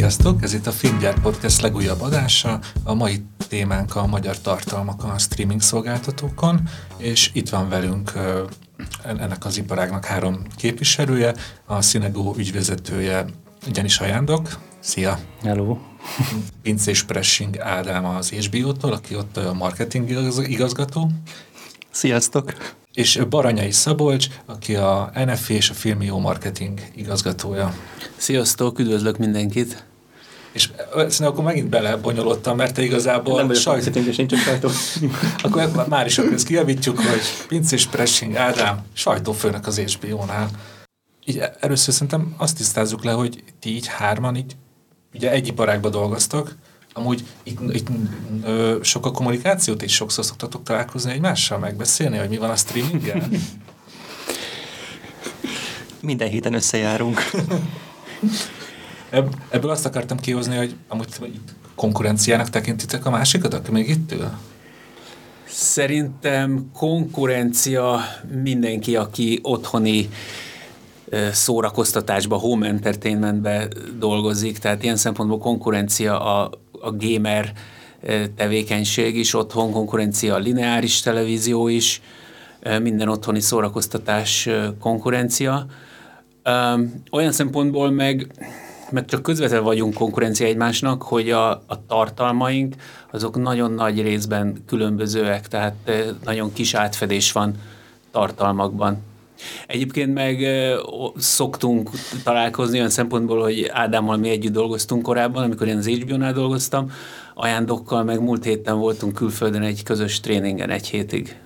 Sziasztok! Ez itt a Filmgyár Podcast legújabb adása. A mai témánk a magyar tartalmak a streaming szolgáltatókon, és itt van velünk ennek az iparágnak három képviselője, a Színegó ügyvezetője Gyenis Ajándok. Szia! Hello! Pincés Pressing Ádám az HBO-tól, aki ott a marketing igazgató. Sziasztok! És Baranyai Szabolcs, aki a NFI és a Filmió marketing igazgatója. Sziasztok, üdvözlök mindenkit! És szerintem akkor megint belebonyolódtam, mert te igazából nem sajt... és én csak sajtó. akkor már is akkor ezt kijavítjuk, hogy Pincés Pressing Ádám sajtófőnök az HBO-nál. Így először szerintem azt tisztázzuk le, hogy ti így hárman így ugye egy iparágban dolgoztok, amúgy itt, itt ö, sok a kommunikációt is sokszor szoktatok találkozni egymással, megbeszélni, hogy mi van a streaminggel? Minden héten összejárunk. Ebb, ebből azt akartam kihozni, hogy amúgy konkurenciának tekintitek a másikat, aki még itt ül? Szerintem konkurencia mindenki, aki otthoni szórakoztatásba, home entertainmentbe dolgozik, tehát ilyen szempontból konkurencia a, a gamer tevékenység is otthon, konkurencia a lineáris televízió is, minden otthoni szórakoztatás konkurencia. Olyan szempontból meg meg csak közvetve vagyunk konkurencia egymásnak, hogy a, a tartalmaink azok nagyon nagy részben különbözőek, tehát nagyon kis átfedés van tartalmakban. Egyébként meg szoktunk találkozni olyan szempontból, hogy Ádámmal mi együtt dolgoztunk korábban, amikor én az HBO-nál dolgoztam, ajándokkal meg múlt héten voltunk külföldön egy közös tréningen egy hétig.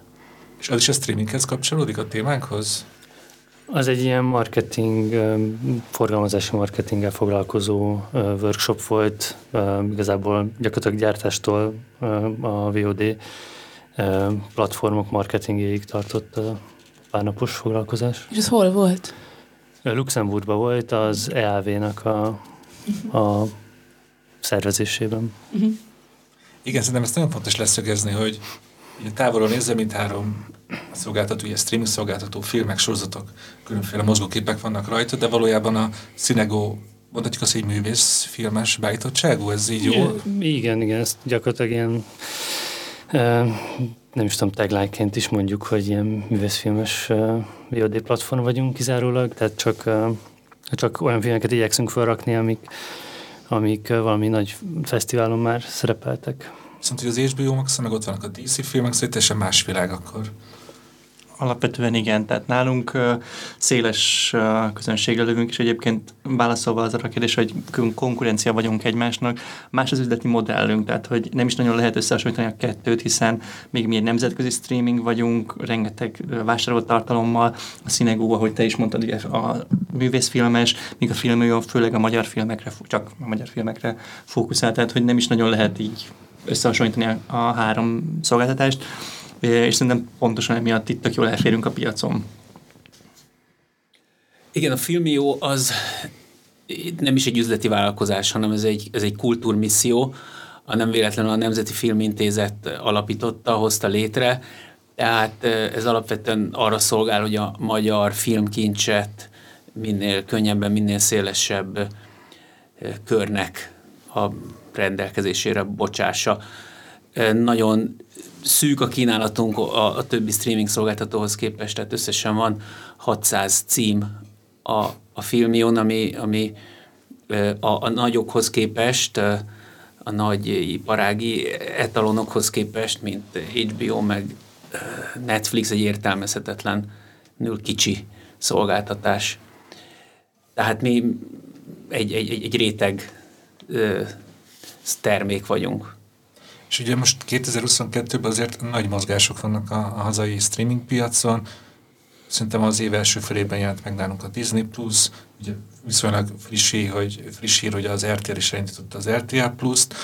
És az is a streaminghez kapcsolódik a témánkhoz? Az egy ilyen marketing, forgalmazási marketinggel foglalkozó workshop volt, igazából gyakorlatilag gyártástól a VOD platformok marketingjéig tartott párnapos foglalkozás. És ez hol volt? Luxemburgban volt az EAV-nak a, a szervezésében. Uh-huh. Igen, szerintem ezt nagyon fontos leszögezni, hogy ugye távolról nézve, mint három szolgáltató, ugye streaming szolgáltató, filmek, sorozatok, különféle mozgóképek vannak rajta, de valójában a Cinego mondhatjuk azt, hogy művész filmes beállítottságú, ez így jó? Igen, igen, ezt gyakorlatilag ilyen nem is tudom, tagline is mondjuk, hogy ilyen művészfilmes VOD platform vagyunk kizárólag, tehát csak, csak olyan filmeket igyekszünk felrakni, amik, amik valami nagy fesztiválon már szerepeltek. Viszont, hogy az HBO Max, meg ott vannak a DC filmek, szóval teljesen más világ akkor. Alapvetően igen, tehát nálunk uh, széles uh, közönségre lövünk, és egyébként válaszolva az a kérdés, hogy konkurencia vagyunk egymásnak, más az üzleti modellünk, tehát hogy nem is nagyon lehet összehasonlítani a kettőt, hiszen még mi egy nemzetközi streaming vagyunk, rengeteg vásárolt tartalommal, a Cinegó, ahogy te is mondtad, ugye a művészfilmes, míg a film főleg a magyar filmekre, csak a magyar filmekre fókuszál, tehát hogy nem is nagyon lehet így összehasonlítani a, három szolgáltatást és szerintem pontosan emiatt itt tök jól elférünk a piacon. Igen, a Filmió az nem is egy üzleti vállalkozás, hanem ez egy, ez egy kultúrmisszió. A nem véletlenül a Nemzeti Filmintézet alapította, hozta létre, tehát ez alapvetően arra szolgál, hogy a magyar filmkincset minél könnyebben, minél szélesebb körnek a rendelkezésére bocsássa. Nagyon szűk a kínálatunk a, a többi streaming szolgáltatóhoz képest, tehát összesen van 600 cím a, a filmion, ami, ami a, a nagyokhoz képest, a nagy iparági etalonokhoz képest, mint HBO, meg Netflix egy értelmezhetetlen nül kicsi szolgáltatás. Tehát mi egy, egy, egy, egy réteg termék vagyunk. És ugye most 2022-ben azért nagy mozgások vannak a, a hazai streaming piacon. Szerintem az év első felében jelent meg nálunk a Disney Plus, ugye viszonylag friss hír, hogy, friss hír, hogy az RTL is elindította az RTL Plus-t.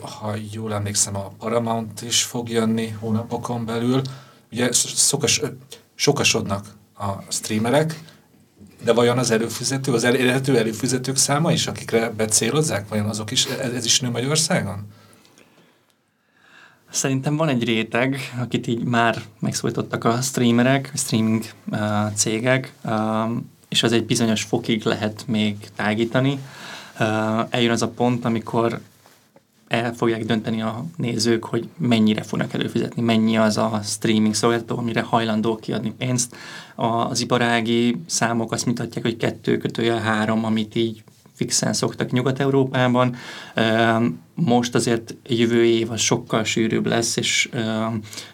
Ha jól emlékszem, a Paramount is fog jönni hónapokon belül. Ugye szokas, sokasodnak a streamerek, de vajon az előfizető, az elérhető előfizetők száma is, akikre becélozzák, vajon azok is, ez, ez is nő Magyarországon? Szerintem van egy réteg, akit így már megszólítottak a streamerek, streaming uh, cégek, uh, és az egy bizonyos fokig lehet még tágítani. eljön az a pont, amikor el fogják dönteni a nézők, hogy mennyire fognak előfizetni, mennyi az a streaming szolgáltató, amire hajlandó kiadni pénzt. Az iparági számok azt mutatják, hogy kettő kötője három, amit így fixen szoktak Nyugat-Európában. Most azért jövő év az sokkal sűrűbb lesz, és,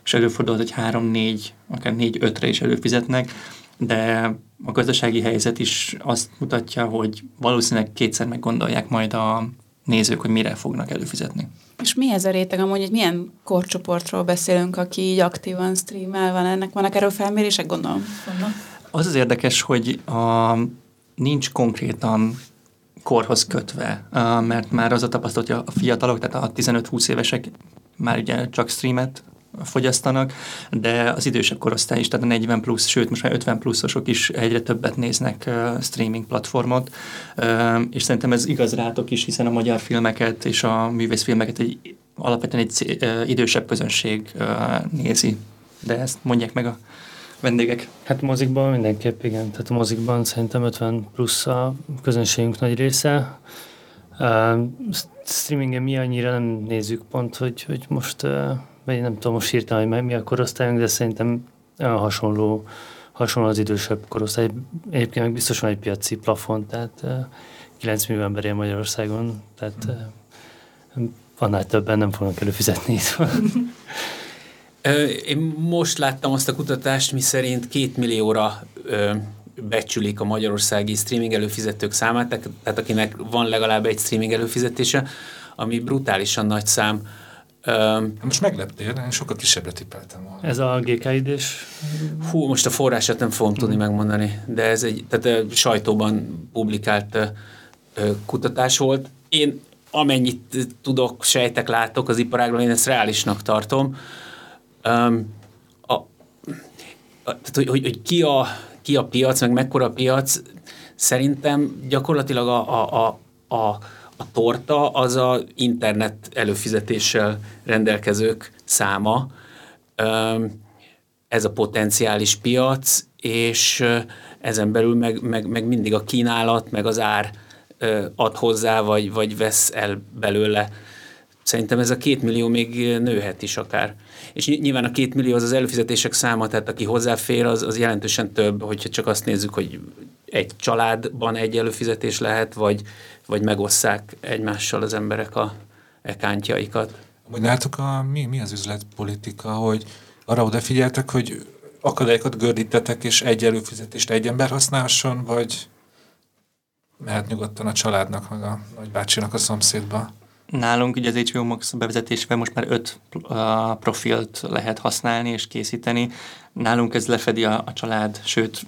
és előfordulhat, hogy három-négy, akár négy-ötre is előfizetnek, de a gazdasági helyzet is azt mutatja, hogy valószínűleg kétszer meggondolják majd a nézők, hogy mire fognak előfizetni. És mi ez a réteg amúgy, hogy milyen korcsoportról beszélünk, aki így aktívan streamel van, ennek vannak erről felmérések, gondolom? Vannak. Az az érdekes, hogy a, nincs konkrétan korhoz kötve, mert már az a tapasztalat, hogy a fiatalok, tehát a 15-20 évesek már ugye csak streamet fogyasztanak, de az idősebb korosztály is, tehát a 40 plusz, sőt most már 50 pluszosok is egyre többet néznek uh, streaming platformot, uh, és szerintem ez igaz rátok is, hiszen a magyar filmeket és a művészfilmeket egy, alapvetően egy uh, idősebb közönség uh, nézi. De ezt mondják meg a vendégek. Hát mozikban mindenképp igen, tehát a mozikban szerintem 50 plusz a közönségünk nagy része. Uh, streamingen mi annyira nem nézzük pont, hogy, hogy most uh, vagy nem tudom most hirtelen, hogy mi a korosztályunk, de szerintem olyan hasonló, hasonló az idősebb korosztály. Egyébként meg biztos van egy piaci plafon, tehát 9 millió ember él Magyarországon, tehát hmm. annál többen nem fognak előfizetni. Én most láttam azt a kutatást, mi szerint két millióra becsülik a magyarországi streaming előfizetők számát, tehát akinek van legalább egy streaming előfizetése, ami brutálisan nagy szám Um, most megleptél, én sokkal kisebbre tippeltem volna. Ez a GK idős? Hú, most a forrását nem fogom tudni hmm. megmondani, de ez egy tehát, sajtóban publikált uh, kutatás volt. Én amennyit tudok, sejtek, látok az iparágról, én ezt reálisnak tartom. Um, a, a, tehát, hogy, hogy, hogy ki, a, ki a piac, meg mekkora a piac, szerintem gyakorlatilag a, a, a, a a torta az a internet előfizetéssel rendelkezők száma. Ez a potenciális piac, és ezen belül meg, meg, meg mindig a kínálat, meg az ár ad hozzá, vagy, vagy vesz el belőle. Szerintem ez a két millió még nőhet is akár. És nyilván a két millió az az előfizetések száma, tehát aki hozzáfér, az, az jelentősen több, hogyha csak azt nézzük, hogy egy családban egy előfizetés lehet, vagy, vagy megosszák egymással az emberek a ekántjaikat. Hogy látok, a, mi, mi az üzletpolitika, hogy arra odafigyeltek, hogy akadályokat gördítetek, és egy előfizetést egy ember használhasson, vagy mehet nyugodtan a családnak, meg a nagybácsinak a szomszédba? Nálunk ugye az HBO Max bevezetésével most már öt profilt lehet használni és készíteni. Nálunk ez lefedi a, a család, sőt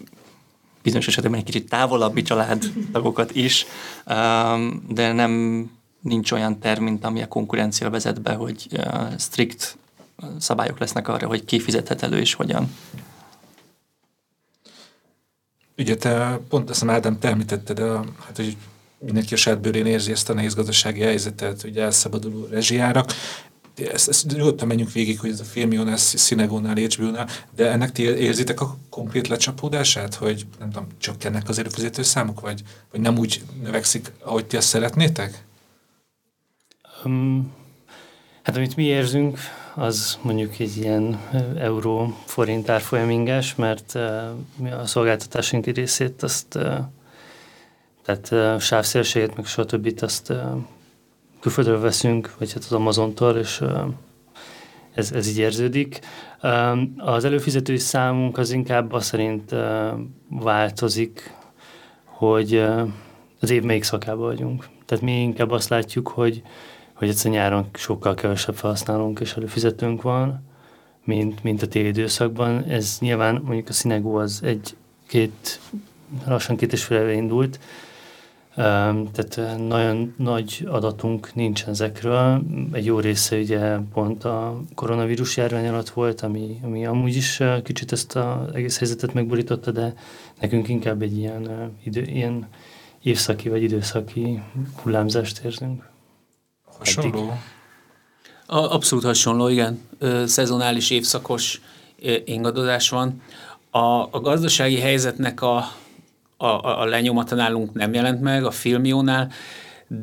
bizonyos esetben egy kicsit távolabbi családtagokat is, um, de nem nincs olyan terv, mint ami a konkurencia vezet be, hogy uh, strikt szabályok lesznek arra, hogy ki fizethet elő és hogyan. Ugye te pont azt Ádám, te említetted, a, hát, hogy mindenki a saját bőrén érzi ezt a nehéz gazdasági helyzetet, ugye elszabaduló rezsijárak. Ezt, ezt nyugodtan menjünk végig, hogy ez a film lesz Cinegónál, HBO-nál, de ennek ti érzitek a konkrét lecsapódását, hogy nem tudom, csökkennek az előfizető számok, vagy, vagy nem úgy növekszik, ahogy ti azt szeretnétek? Um, hát amit mi érzünk, az mondjuk egy ilyen euró-forint árfolyamingás, mert uh, a szolgáltatásunk részét azt uh, tehát uh, sávszélséget, meg stb. azt uh, külföldről veszünk, vagy hát az Amazontól, és ez, ez így érződik. Az előfizetői számunk az inkább azt szerint változik, hogy az év melyik szakában vagyunk. Tehát mi inkább azt látjuk, hogy, hogy egyszer nyáron sokkal kevesebb felhasználónk és előfizetőnk van, mint, mint a téli időszakban. Ez nyilván mondjuk a Cinegó az egy két, lassan két és fél indult, tehát nagyon nagy adatunk nincs ezekről. Egy jó része ugye pont a koronavírus járvány alatt volt, ami, ami amúgy is kicsit ezt az egész helyzetet megborította, de nekünk inkább egy ilyen, idő, ilyen évszaki vagy időszaki hullámzást érzünk. Hasonló? Abszolút hasonló, igen. Szezonális évszakos ingadozás van. A, a gazdasági helyzetnek a, a, a lenyomata nálunk nem jelent meg, a filmiónál,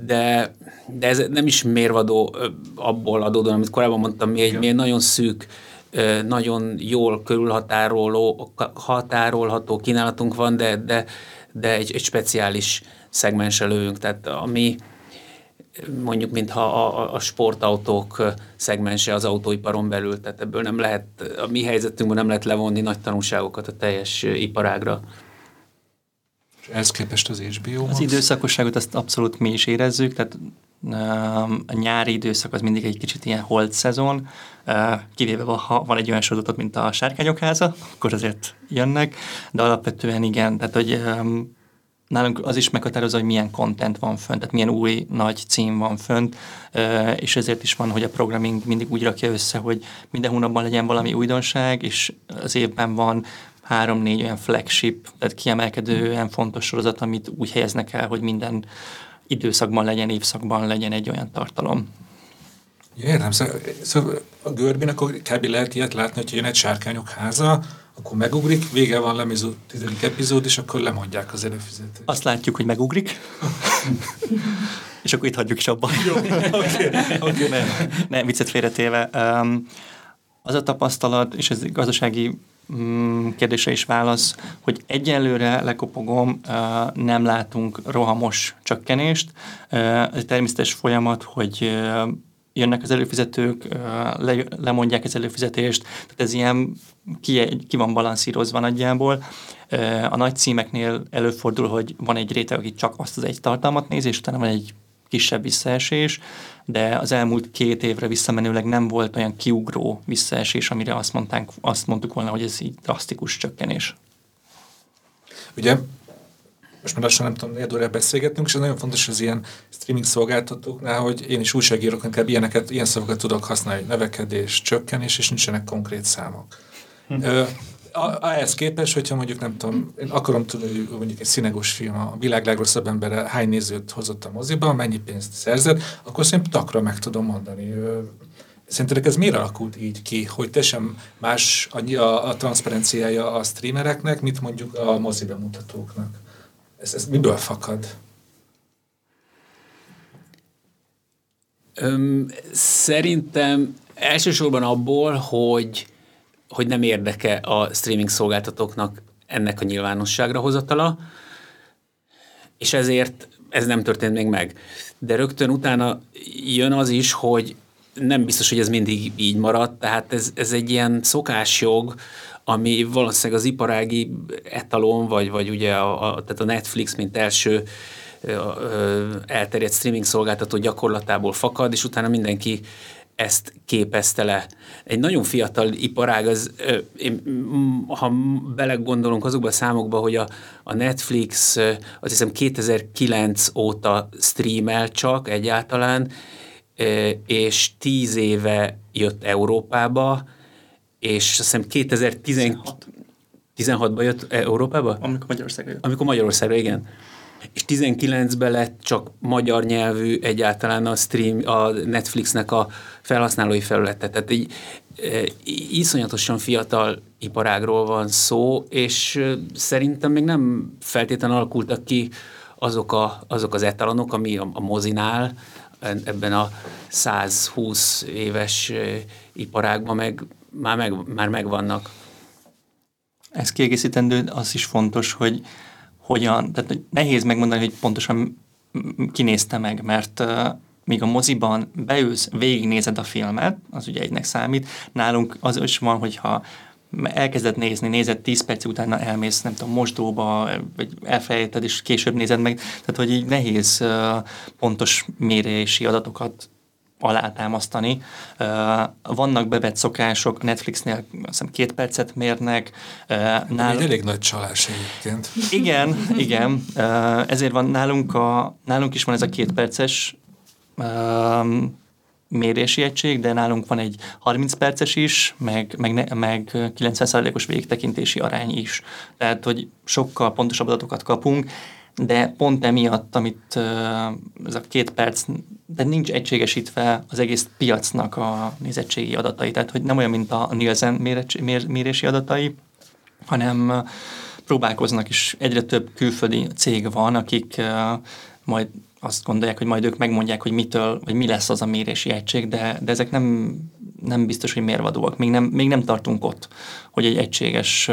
de, de ez nem is mérvadó abból adódóan, amit korábban mondtam, mi egy, mi egy nagyon szűk, nagyon jól körülhatároló, határolható kínálatunk van, de, de, de egy, egy speciális szegmensre lövünk, tehát ami mondjuk, mintha a, a sportautók szegmense az autóiparon belül, tehát ebből nem lehet, a mi helyzetünkben nem lehet levonni nagy tanulságokat a teljes iparágra. Ehhez képest az HBO Az időszakosságot azt abszolút mi is érezzük, tehát a nyári időszak az mindig egy kicsit ilyen holt szezon, kivéve ha van egy olyan sorozatot, mint a Sárkányok háza, akkor azért jönnek, de alapvetően igen, tehát hogy nálunk az is meghatározza, hogy milyen content van fönt, tehát milyen új nagy cím van fönt, és ezért is van, hogy a programming mindig úgy rakja össze, hogy minden hónapban legyen valami újdonság, és az évben van három-négy olyan flagship, tehát kiemelkedő olyan fontos sorozat, amit úgy helyeznek el, hogy minden időszakban legyen, évszakban legyen egy olyan tartalom. Értem, szóval, a görbin akkor kb. lehet ilyet látni, hogy jön egy sárkányok háza, akkor megugrik, vége van lemizó tizedik epizód, és akkor lemondják az előfizetést. Azt látjuk, hogy megugrik, és akkor itt hagyjuk is abban. Jó, oké, oké. Ne, ne, viccet félretéve. Um, az a tapasztalat, és ez gazdasági um, kérdése is válasz, hogy egyelőre lekopogom, nem látunk rohamos csökkenést. Ez természetes folyamat, hogy jönnek az előfizetők, le, lemondják az előfizetést, tehát ez ilyen ki, ki van balanszírozva nagyjából. A nagy címeknél előfordul, hogy van egy réteg, aki csak azt az egy tartalmat néz, és utána van egy kisebb visszaesés, de az elmúlt két évre visszamenőleg nem volt olyan kiugró visszaesés, amire azt, mondtánk, azt mondtuk volna, hogy ez így drasztikus csökkenés. Ugye most már lassan nem tudom, négy órára beszélgetünk, és ez nagyon fontos az ilyen streaming szolgáltatóknál, hogy én is újságírók, inkább ilyeneket, ilyen szavakat tudok használni, hogy növekedés, csökkenés, és nincsenek konkrét számok. Hm. Ö, ehhez képest, hogyha mondjuk nem tudom, én akarom tudni, hogy mondjuk egy színegos film, a világ legrosszabb embere hány nézőt hozott a moziba, mennyi pénzt szerzett, akkor szerintem takra meg tudom mondani. Szerintetek ez miért alakult így ki, hogy teljesen más a, a, a transzparenciája a streamereknek, mint mondjuk a mozi bemutatóknak? Ez, ez miből fakad? Öm, szerintem elsősorban abból, hogy, hogy nem érdeke a streaming szolgáltatóknak ennek a nyilvánosságra hozatala, és ezért ez nem történt még meg. De rögtön utána jön az is, hogy nem biztos, hogy ez mindig így maradt, tehát ez, ez egy ilyen szokásjog, ami valószínűleg az iparági etalon, vagy, vagy ugye a, a, tehát a Netflix, mint első elterjedt streaming szolgáltató gyakorlatából fakad, és utána mindenki ezt képezte le. Egy nagyon fiatal iparág, az, én, ha belegondolunk azokba a számokba, hogy a, a Netflix azt hiszem 2009 óta streamel csak egyáltalán, és tíz éve jött Európába, és azt hiszem 2016 16-ban jött Európába? Amikor Magyarországra jött. Amikor Magyarországra, igen. És 19-ben lett csak magyar nyelvű egyáltalán a stream, a Netflixnek a felhasználói felülete. Tehát egy e, iszonyatosan fiatal iparágról van szó, és szerintem még nem feltétlenül alakultak ki azok, a, azok az etalonok, ami a, a mozinál, ebben a 120 éves iparágban meg már, meg, már megvannak. Ez kiegészítendő, az is fontos, hogy hogyan, tehát nehéz megmondani, hogy pontosan kinézte meg, mert uh, míg a moziban beülsz, végignézed a filmet, az ugye egynek számít, nálunk az is van, hogyha elkezded nézni, nézed 10 perc utána elmész, nem tudom, mosdóba, vagy elfelejted, és később nézed meg, tehát hogy így nehéz pontos mérési adatokat alátámasztani. Vannak bevett szokások, Netflixnél azt hiszem két percet mérnek. Nál... Egy elég nagy csalás egyébként. Igen, igen. Ezért van nálunk, a, nálunk is van ez a két perces mérési egység, de nálunk van egy 30 perces is, meg, meg, meg 90%-os végtekintési arány is. Tehát, hogy sokkal pontosabb adatokat kapunk, de pont emiatt, amit ez a két perc, de nincs egységesítve az egész piacnak a nézettségi adatai, tehát hogy nem olyan, mint a Nielsen mérési adatai, hanem próbálkoznak is. Egyre több külföldi cég van, akik majd azt gondolják, hogy majd ők megmondják, hogy mitől, vagy mi lesz az a mérési egység, de, de ezek nem, nem biztos, hogy mérvadóak. Még nem, még nem tartunk ott, hogy egy egységes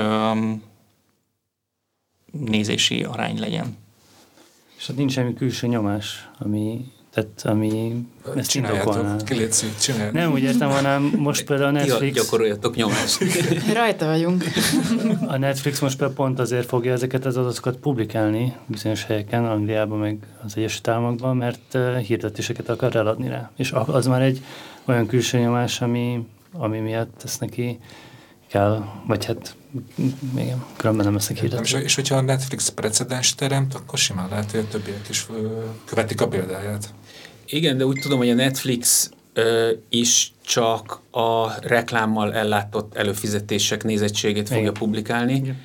nézési arány legyen. És ott nincs semmi külső nyomás, ami tehát ami ezt Csináljátok, kilétszik, csináljátok. Nem úgy értem, hanem most például a Netflix... Gyakoroljatok nyomást. Rajta vagyunk. A Netflix most például pont azért fogja ezeket az adatokat publikálni bizonyos helyeken, Angliában, meg az Egyesült Államokban, mert hirdetéseket akar eladni rá. És az már egy olyan külső nyomás, ami, ami miatt ezt neki kell, vagy hát igen, különben nem lesznek hirdetés. És, és hogyha a Netflix precedens teremt, akkor simán lehet, hogy a többiek is követik a példáját. Igen, de úgy tudom, hogy a Netflix ö, is csak a reklámmal ellátott előfizetések nézettségét fogja Igen. publikálni, Igen.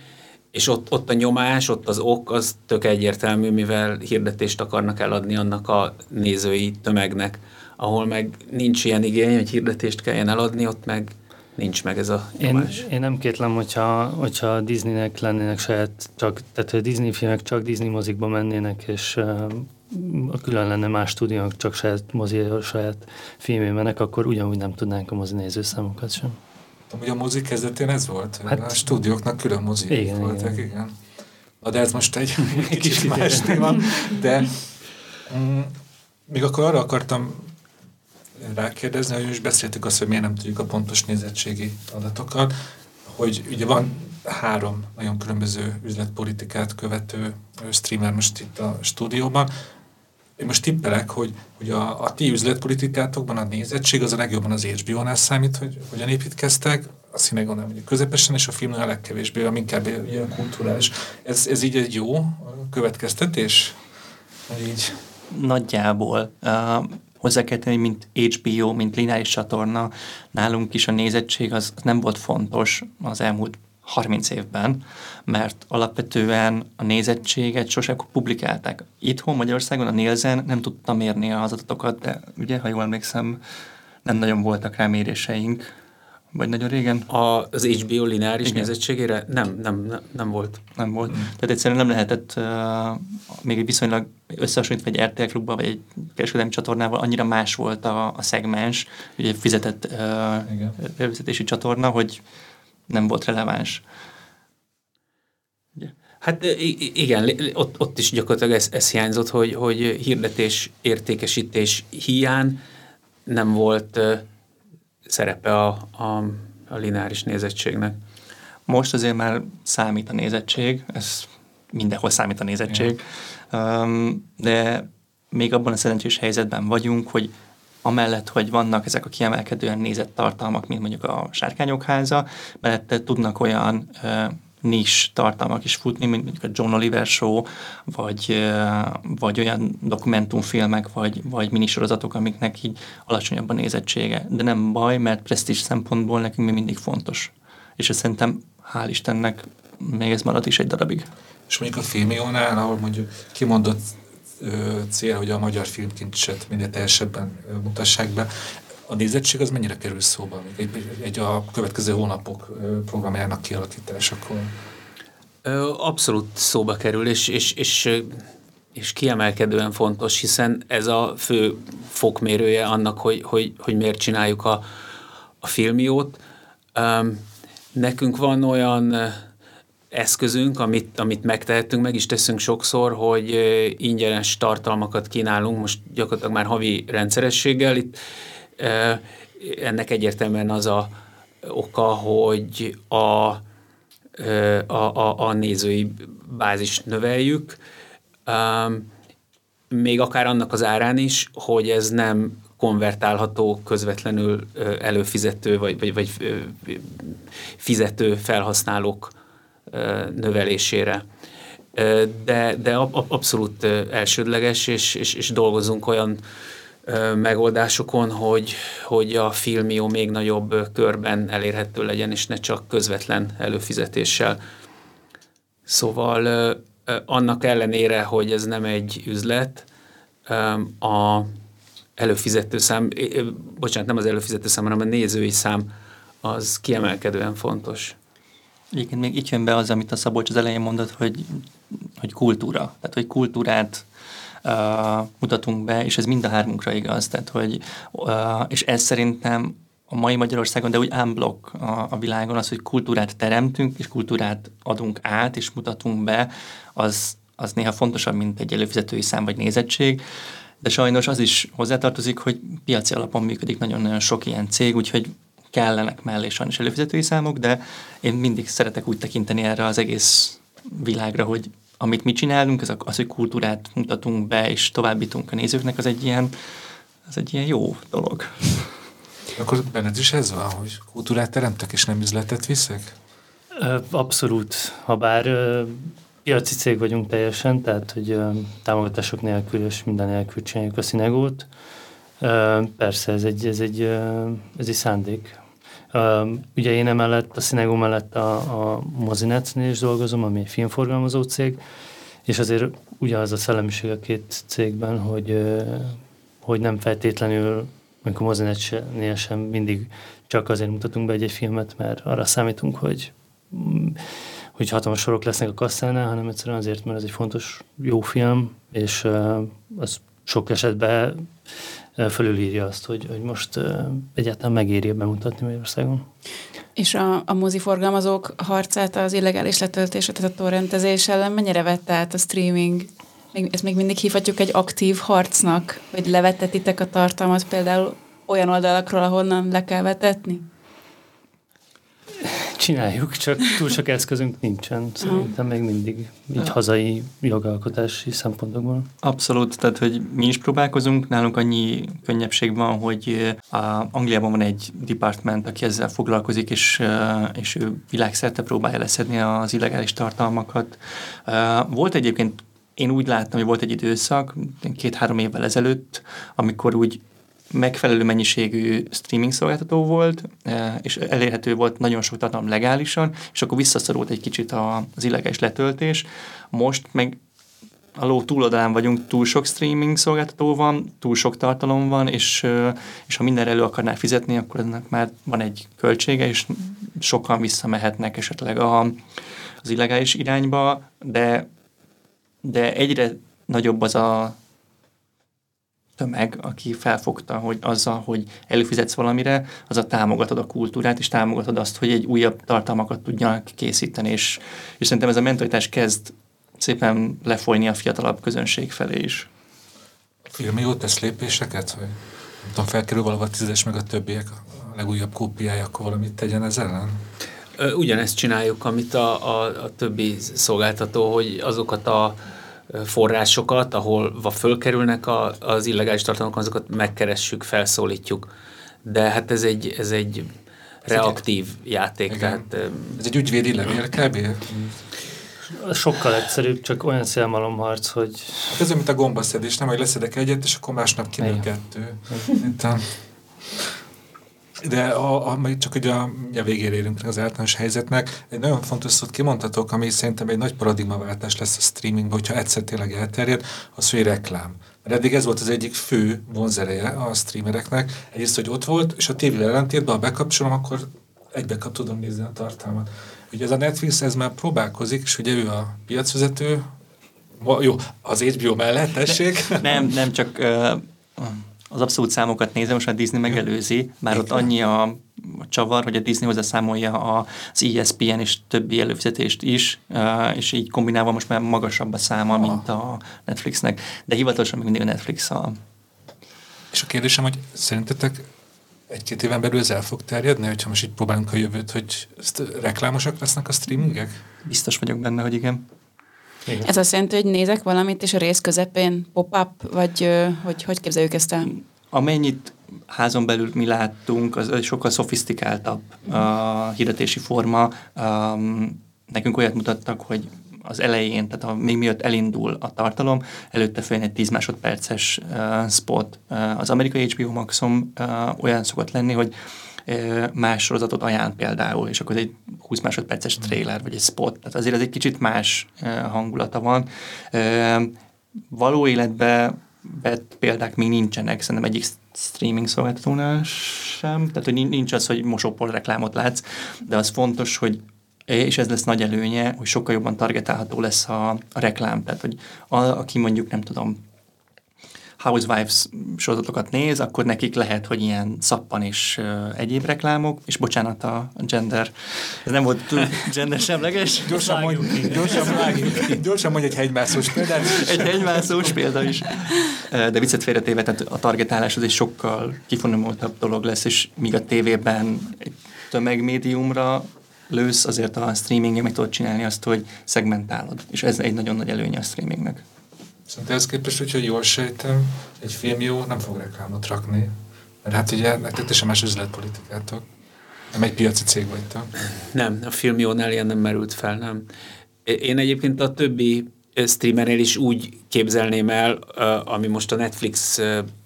és ott, ott a nyomás, ott az ok, az tök egyértelmű, mivel hirdetést akarnak eladni annak a nézői tömegnek, ahol meg nincs ilyen igény, hogy hirdetést kelljen eladni, ott meg nincs meg ez a nyomás. Én, én nem kétlem, hogyha, hogyha Disneynek lennének saját, csak, tehát a Disney filmek csak Disney mozikba mennének, és uh, külön lenne más stúdiók, csak saját mozi, saját filmé mennek, akkor ugyanúgy nem tudnánk a mozi nézőszámokat sem. Ugye a mozi kezdetén ez volt? Hát, a stúdióknak külön mozi igen, voltak, igen. igen. Na de ez most egy kicsit más téma, de mm, még akkor arra akartam rákérdezni, hogy most beszéltük azt, hogy miért nem tudjuk a pontos nézettségi adatokat, hogy ugye van három nagyon különböző üzletpolitikát követő streamer most itt a stúdióban. Én most tippelek, hogy, hogy a, a ti üzletpolitikátokban a nézettség az a legjobban az HBO-nál számít, hogy hogyan építkeztek, a színek gondolom, hogy közepesen, és a film a legkevésbé, ami inkább ilyen kulturális. Ez, ez így egy jó következtetés? Így. Nagyjából. Uh, hozzá kell tenni, mint HBO, mint lineáris csatorna, nálunk is a nézettség az nem volt fontos az elmúlt 30 évben, mert alapvetően a nézettséget sosem publikálták. Itthon Magyarországon a Nielsen nem tudta mérni az adatokat, de ugye, ha jól emlékszem, nem nagyon voltak rá méréseink. Vagy nagyon régen? A, az HBO lineáris Igen. nézettségére nem, nem, nem, nem volt. Nem volt. Mm. Tehát egyszerűen nem lehetett uh, még egy viszonylag összehasonlítva egy RTL klubban, vagy egy kereskedelmi csatornával, annyira más volt a, a szegmens, ugye fizetett uh, előfizetési csatorna, hogy nem volt releváns. Ugye? Hát igen, ott, ott is gyakorlatilag ez, ez hiányzott, hogy, hogy hirdetés, értékesítés hiány nem volt szerepe a, a, a lineáris nézettségnek. Most azért már számít a nézettség, ez mindenhol számít a nézettség, um, de még abban a szerencsés helyzetben vagyunk, hogy amellett, hogy vannak ezek a kiemelkedően nézett tartalmak, mint mondjuk a Sárkányok háza, mellette tudnak olyan nis tartalmak is futni, mint mondjuk a John Oliver Show, vagy, vagy olyan dokumentumfilmek, vagy, vagy minisorozatok, amiknek így alacsonyabb a nézettsége. De nem baj, mert presztis szempontból nekünk még mindig fontos. És ezt szerintem, hál' Istennek, még ez marad is egy darabig. És mondjuk a filmiónál, ahol mondjuk kimondott cél, hogy a magyar filmkincset minél teljesebben mutassák be, a nézettség az mennyire kerül szóba egy, egy, a következő hónapok programjának kialakításakor? Abszolút szóba kerül, és, és, és, és kiemelkedően fontos, hiszen ez a fő fokmérője annak, hogy, hogy, hogy miért csináljuk a, a filmiót. Nekünk van olyan eszközünk, amit, amit megtehetünk, meg is teszünk sokszor, hogy ingyenes tartalmakat kínálunk, most gyakorlatilag már havi rendszerességgel. Itt ennek egyértelműen az a oka, hogy a, a, a, a nézői bázis növeljük, még akár annak az árán is, hogy ez nem konvertálható közvetlenül előfizető vagy, vagy, vagy fizető felhasználók növelésére. De, de abszolút elsődleges, és, és, és dolgozunk olyan megoldásokon, hogy, hogy a filmió még nagyobb körben elérhető legyen, és ne csak közvetlen előfizetéssel. Szóval annak ellenére, hogy ez nem egy üzlet, a előfizető szám, bocsánat, nem az előfizető szám, hanem a nézői szám az kiemelkedően fontos. Egyébként még itt jön be az, amit a Szabolcs az elején mondott, hogy, hogy kultúra. Tehát, hogy kultúrát mutatunk be, és ez mind a hármunkra igaz, tehát hogy, uh, és ez szerintem a mai Magyarországon, de úgy unblock a, a világon az, hogy kultúrát teremtünk, és kultúrát adunk át, és mutatunk be, az, az néha fontosabb, mint egy előfizetői szám vagy nézettség. De sajnos az is hozzátartozik, hogy piaci alapon működik nagyon-nagyon sok ilyen cég, úgyhogy kellenek mellé sajnos előfizetői számok, de én mindig szeretek úgy tekinteni erre az egész világra, hogy amit mi csinálunk, az, az hogy kultúrát mutatunk be, és továbbítunk a nézőknek, az egy ilyen, az egy ilyen jó dolog. Akkor benned is ez van, hogy kultúrát teremtek, és nem üzletet viszek? Abszolút, ha bár piaci cég vagyunk teljesen, tehát hogy támogatások nélkül és minden nélkül csináljuk a színegót. Persze, ez egy, ez egy, ez egy szándék. Ugye én emellett, a színegó mellett a, a Mozinetnél is dolgozom, ami egy filmforgalmazó cég, és azért ugyanaz a szellemiség a két cégben, hogy, hogy nem feltétlenül amikor mozinetnél sem mindig csak azért mutatunk be egy-egy filmet, mert arra számítunk, hogy, hogy hatalmas sorok lesznek a kasszánál, hanem egyszerűen azért, mert ez egy fontos, jó film, és uh, az sok esetben fölülírja azt, hogy, hogy most egyáltalán megéri bemutatni Magyarországon. És a, a moziforgalmazók harcát az illegális letöltés, tehát a torrentezés ellen mennyire vette át a streaming még, ezt még mindig hívhatjuk egy aktív harcnak, hogy levetetitek a tartalmat például olyan oldalakról, ahonnan le kell vetetni? Csináljuk, csak túl sok eszközünk nincsen. Szerintem még mindig így hazai jogalkotási szempontokból. Abszolút, tehát hogy mi is próbálkozunk, nálunk annyi könnyebbség van, hogy a Angliában van egy department, aki ezzel foglalkozik, és, és ő világszerte próbálja leszedni az illegális tartalmakat. Volt egyébként én úgy láttam, hogy volt egy időszak, két-három évvel ezelőtt, amikor úgy megfelelő mennyiségű streaming szolgáltató volt, e, és elérhető volt nagyon sok tartalom legálisan, és akkor visszaszorult egy kicsit az illegális letöltés. Most meg a ló túloldalán vagyunk, túl sok streaming szolgáltató van, túl sok tartalom van, és, e, és ha mindenre elő akarnál fizetni, akkor ennek már van egy költsége, és sokan visszamehetnek esetleg a, az illegális irányba, de de egyre nagyobb az a tömeg, aki felfogta, hogy azzal, hogy előfizetsz valamire, az a támogatod a kultúrát, és támogatod azt, hogy egy újabb tartalmakat tudjanak készíteni, és, és szerintem ez a mentalitás kezd szépen lefolyni a fiatalabb közönség felé is. Film jó tesz lépéseket, hogy nem tudom, felkerül valahol a tízes, meg a többiek a legújabb kópiája, akkor valamit tegyen ez ellen? Ugyanezt csináljuk, amit a, a, a többi szolgáltató, hogy azokat a forrásokat, ahol fölkerülnek a, az illegális tartalmak, azokat megkeressük, felszólítjuk. De hát ez egy, ez egy reaktív egy, játék. Igen. Tehát, ez egy ügyvédi levél kb. Sokkal egyszerűbb, csak olyan szélmalomharc, hogy... Hát ez olyan, mint a gombaszedés, nem, hogy leszedek egyet, és akkor másnap kinő kettő. De a, a, csak ugye a, a végére érünk az általános helyzetnek. Egy nagyon fontos szót kimondhatok, ami szerintem egy nagy paradigmaváltás lesz a streamingban, hogyha egyszer tényleg elterjed, az, hogy reklám. Mert eddig ez volt az egyik fő vonzereje a streamereknek. Egyrészt, hogy ott volt, és a tévével ellentétben, ha bekapcsolom, akkor egybe tudom nézni a tartalmat. Ugye ez a Netflix, ez már próbálkozik, és ugye ő a piacvezető, jó, az HBO mellett, tessék. Nem, nem csak uh, az abszolút számokat nézem, most a Disney megelőzi, bár ott annyi a csavar, hogy a Disney hozzászámolja az ESPN és többi előfizetést is, és így kombinálva most már magasabb a száma, mint a Netflixnek, de hivatalosan még mindig a Netflix a... És a kérdésem, hogy szerintetek egy-két éven belül ez el fog terjedni, hogyha most így próbálunk a jövőt, hogy reklámosak lesznek a streamingek? Biztos vagyok benne, hogy igen. Igen. Ez azt jelenti, hogy nézek valamit, és a rész közepén pop-up, vagy hogy, hogy képzeljük ezt el? Amennyit házon belül mi láttunk, az sokkal szofisztikáltabb a hirdetési forma. Um, nekünk olyat mutattak, hogy az elején, tehát a, még miatt elindul a tartalom, előtte följön egy 10 másodperces uh, spot. Uh, az amerikai HBO Maxom uh, olyan szokott lenni, hogy más sorozatot ajánl például, és akkor ez egy 20 másodperces trailer, vagy egy spot. Tehát azért ez egy kicsit más hangulata van. Való életben vett példák még nincsenek, szerintem egyik streaming szolgáltatónál sem, tehát hogy nincs az, hogy mosópor reklámot látsz, de az fontos, hogy és ez lesz nagy előnye, hogy sokkal jobban targetálható lesz a, a reklám. Tehát, hogy a, aki mondjuk, nem tudom, Housewives sorozatokat néz, akkor nekik lehet, hogy ilyen szappan és uh, egyéb reklámok, és bocsánat a gender, ez nem volt gender semleges. Gyorsan mondj, gyorsan, gyorsan mondj egy hegymászós példát. Egy hegymászós példa is. De viccet félretéve, tehát a targetálás az egy sokkal kifonomoltabb dolog lesz, és míg a tévében egy tömegmédiumra lősz, azért a streamingen meg tudod csinálni azt, hogy szegmentálod. És ez egy nagyon nagy előnye a streamingnek. Szerintem ez képest, hogyha jól sejtem, egy film jó nem fog reklámot rakni. Mert hát ugye nektek teljesen más üzletpolitikátok. Nem egy piaci cég vagytok. Nem, a film jónál ilyen nem merült fel, nem. Én egyébként a többi streamernél is úgy képzelném el, ami most a Netflix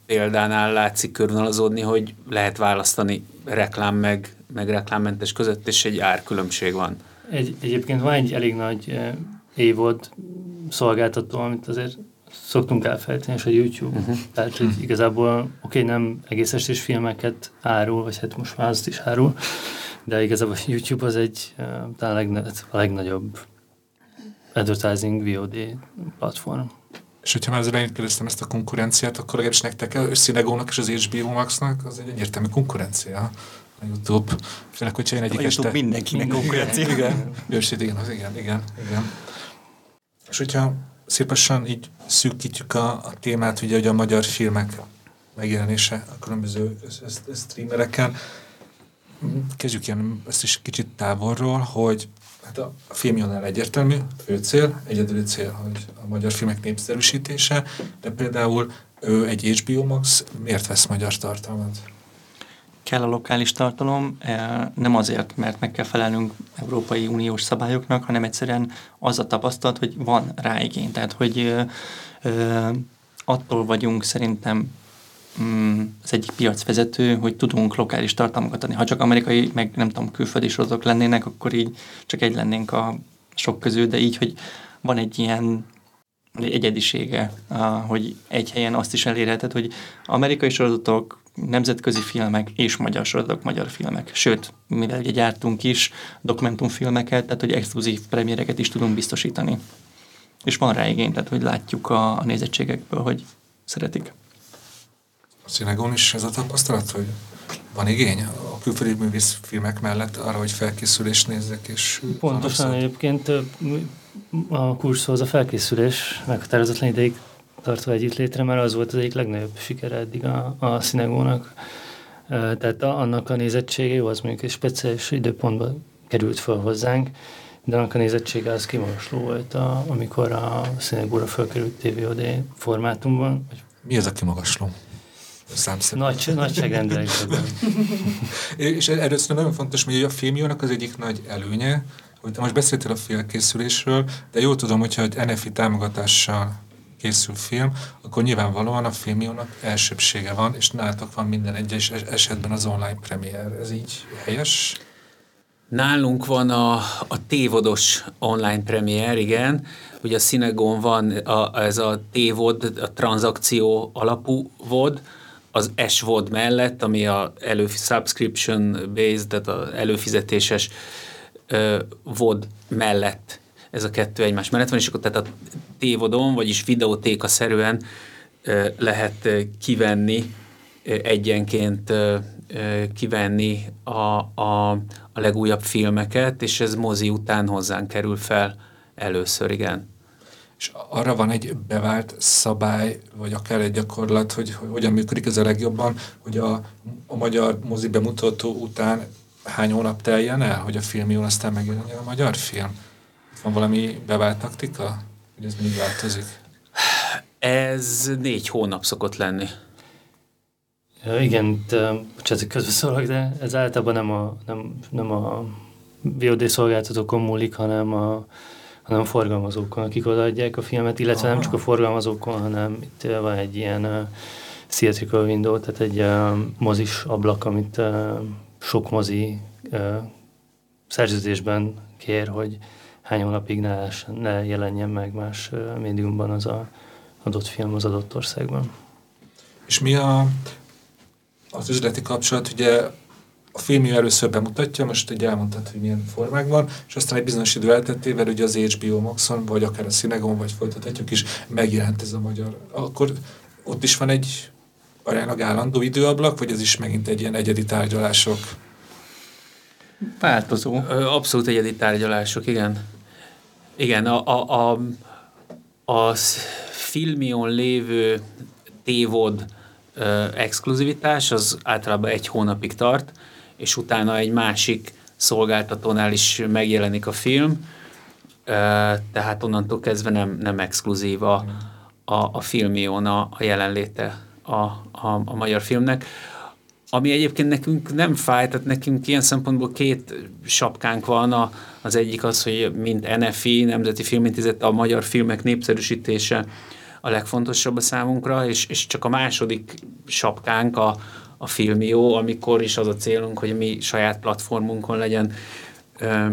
példánál látszik körvonalazódni, hogy lehet választani reklám meg, meg reklámmentes között, és egy árkülönbség van. Egy, egyébként van egy elég nagy évod szolgáltató, amit azért szoktunk elfelejteni, és a YouTube. Uh-huh. Tehát, hogy igazából oké, okay, nem egész estés filmeket árul, vagy hát most már azt is árul, de igazából YouTube az egy talán a, legne, a legnagyobb advertising VOD platform. És hogyha már az elején kérdeztem ezt a konkurenciát, akkor legalábbis nektek a Cinegónak és az HBO Max-nak az egy egyértelmű konkurencia a YouTube. Főleg, hogyha én egyik a este... mindenkinek konkurencia. igen, Ősít, igen, az igen, igen, igen. És hogyha szépen így szűkítjük a, a témát, ugye, hogy a magyar filmek megjelenése a különböző streamereken, kezdjük ilyen ezt is kicsit távolról, hogy hát a, filmjónál egyértelmű, fő cél, egyedüli cél, hogy a magyar filmek népszerűsítése, de például ő egy HBO Max miért vesz magyar tartalmat? Kell a lokális tartalom, eh, nem azért, mert meg kell felelnünk Európai Uniós szabályoknak, hanem egyszerűen az a tapasztalat, hogy van rá igény. Tehát, hogy eh, eh, attól vagyunk szerintem mm, az egyik piacvezető, hogy tudunk lokális tartalmakat adni. Ha csak amerikai, meg nem tudom, külföldi sorozatok lennének, akkor így csak egy lennénk a sok közül, de így, hogy van egy ilyen egyedisége, hogy egy helyen azt is elérheted, hogy amerikai sorozatok, nemzetközi filmek és magyar sorozatok, magyar filmek. Sőt, mivel ugye gyártunk is dokumentumfilmeket, tehát hogy exkluzív premiereket is tudunk biztosítani. És van rá igény, tehát hogy látjuk a, a nézettségekből, hogy szeretik. A színegón is ez a tapasztalat, hogy van igény a külföldi művész filmek mellett arra, hogy felkészülést nézzek, és... Pontosan egyébként a kurzhoz a felkészülés meghatározatlan ideig tartva együtt létre, mert az volt az egyik legnagyobb sikere eddig a, a szinegónak. Tehát a, annak a nézettsége jó, az mondjuk egy speciális időpontban került fel hozzánk, de annak a nézettsége az kimagasló volt, a, amikor a szinegóra felkerült TVOD formátumban. Mi ez a kimagasló? Számszerű. Nagy, nagyságrendel És erről nagyon fontos, hogy a filmjónak az egyik nagy előnye, hogy te most beszéltél a félkészülésről, de jól tudom, hogyha egy NFI támogatással készül film, akkor nyilvánvalóan a filmjónak elsőbsége van, és nálatok van minden egyes esetben az online premier. Ez így helyes? Nálunk van a, a tévodos online premier, igen. Ugye a Cinegon van a, ez a tévod, a tranzakció alapú VOD, az SVOD mellett, ami a elő, subscription based, tehát az előfizetéses uh, VOD mellett ez a kettő egymás mellett van, és akkor tehát a tévodon, vagyis videótéka szerűen lehet kivenni uh, egyenként kivenni a, a, a legújabb filmeket, és ez mozi után hozzánk kerül fel először, igen. És arra van egy bevált szabály, vagy akár egy gyakorlat, hogy, hogy hogyan működik ez a legjobban, hogy a, a magyar mozi bemutató után hány hónap teljen el, hogy a film jól aztán megjelenjen a magyar film? Van valami bevált taktika? Hogy ez mindig változik? Ez négy hónap szokott lenni. Ja, igen, bocsánat, közbeszólok, de ez általában nem a, nem, nem a VOD szolgáltatókon múlik, hanem a, hanem a forgalmazókon, akik odaadják a filmet, illetve Aha. nem csak a forgalmazókon, hanem itt van egy ilyen uh, theatrical window, tehát egy uh, mozis ablak, amit uh, sok mozi uh, szerződésben kér, hogy hány hónapig ne, ne jelenjen meg más uh, médiumban az a adott film az adott országban. És mi a, az üzleti kapcsolat? Ugye a film először bemutatja, most egy elmondtad, hogy milyen formákban, és aztán egy bizonyos idő eltettével, ugye az HBO Maxon, vagy akár a Cinegon, vagy folytathatjuk is, megjelent ez a magyar. Akkor ott is van egy aránylag állandó időablak, vagy ez is megint egy ilyen egyedi tárgyalások? Változó. Abszolút egyedi tárgyalások, igen. Igen, a, a, a, a filmion lévő tévod ö, exkluzivitás az általában egy hónapig tart, és utána egy másik szolgáltatónál is megjelenik a film, ö, tehát onnantól kezdve nem, nem exkluzív a, a, a filmion a, a jelenléte a, a, a magyar filmnek. Ami egyébként nekünk nem fáj, tehát nekünk ilyen szempontból két sapkánk van. A, az egyik az, hogy mint NFI, Nemzeti Filmintézet, a magyar filmek népszerűsítése a legfontosabb a számunkra, és, és csak a második sapkánk a, a Filmió, amikor is az a célunk, hogy mi saját platformunkon legyen ö,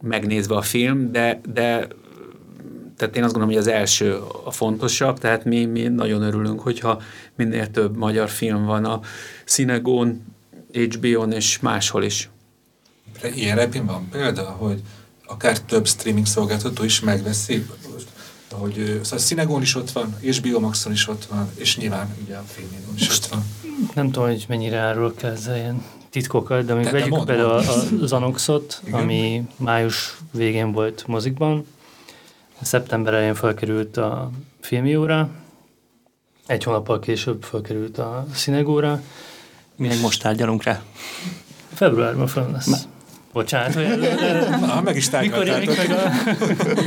megnézve a film, de, de tehát én azt gondolom, hogy az első a fontosabb, tehát mi, mi nagyon örülünk, hogyha minél több magyar film van a Cinegón, HBO-n és máshol is. Ilyen repén van példa, hogy akár több streaming szolgáltató is megveszi, hogy szóval a Cinegón is ott van, HBO Maxon is ott van, és nyilván ugye a filmén is ott van. Nem tudom, hogy mennyire árulok el ezzel ilyen titkokat, de még vegyük például az Anoxot, ami május végén volt mozikban, Szeptember elején felkerült a filmióra, egy hónappal később felkerült a színegóra. Mi meg most tárgyalunk rá. Februárban fel lesz. Ma. Bocsánat, hogy Na, meg is tárgyaltátok. Meg a...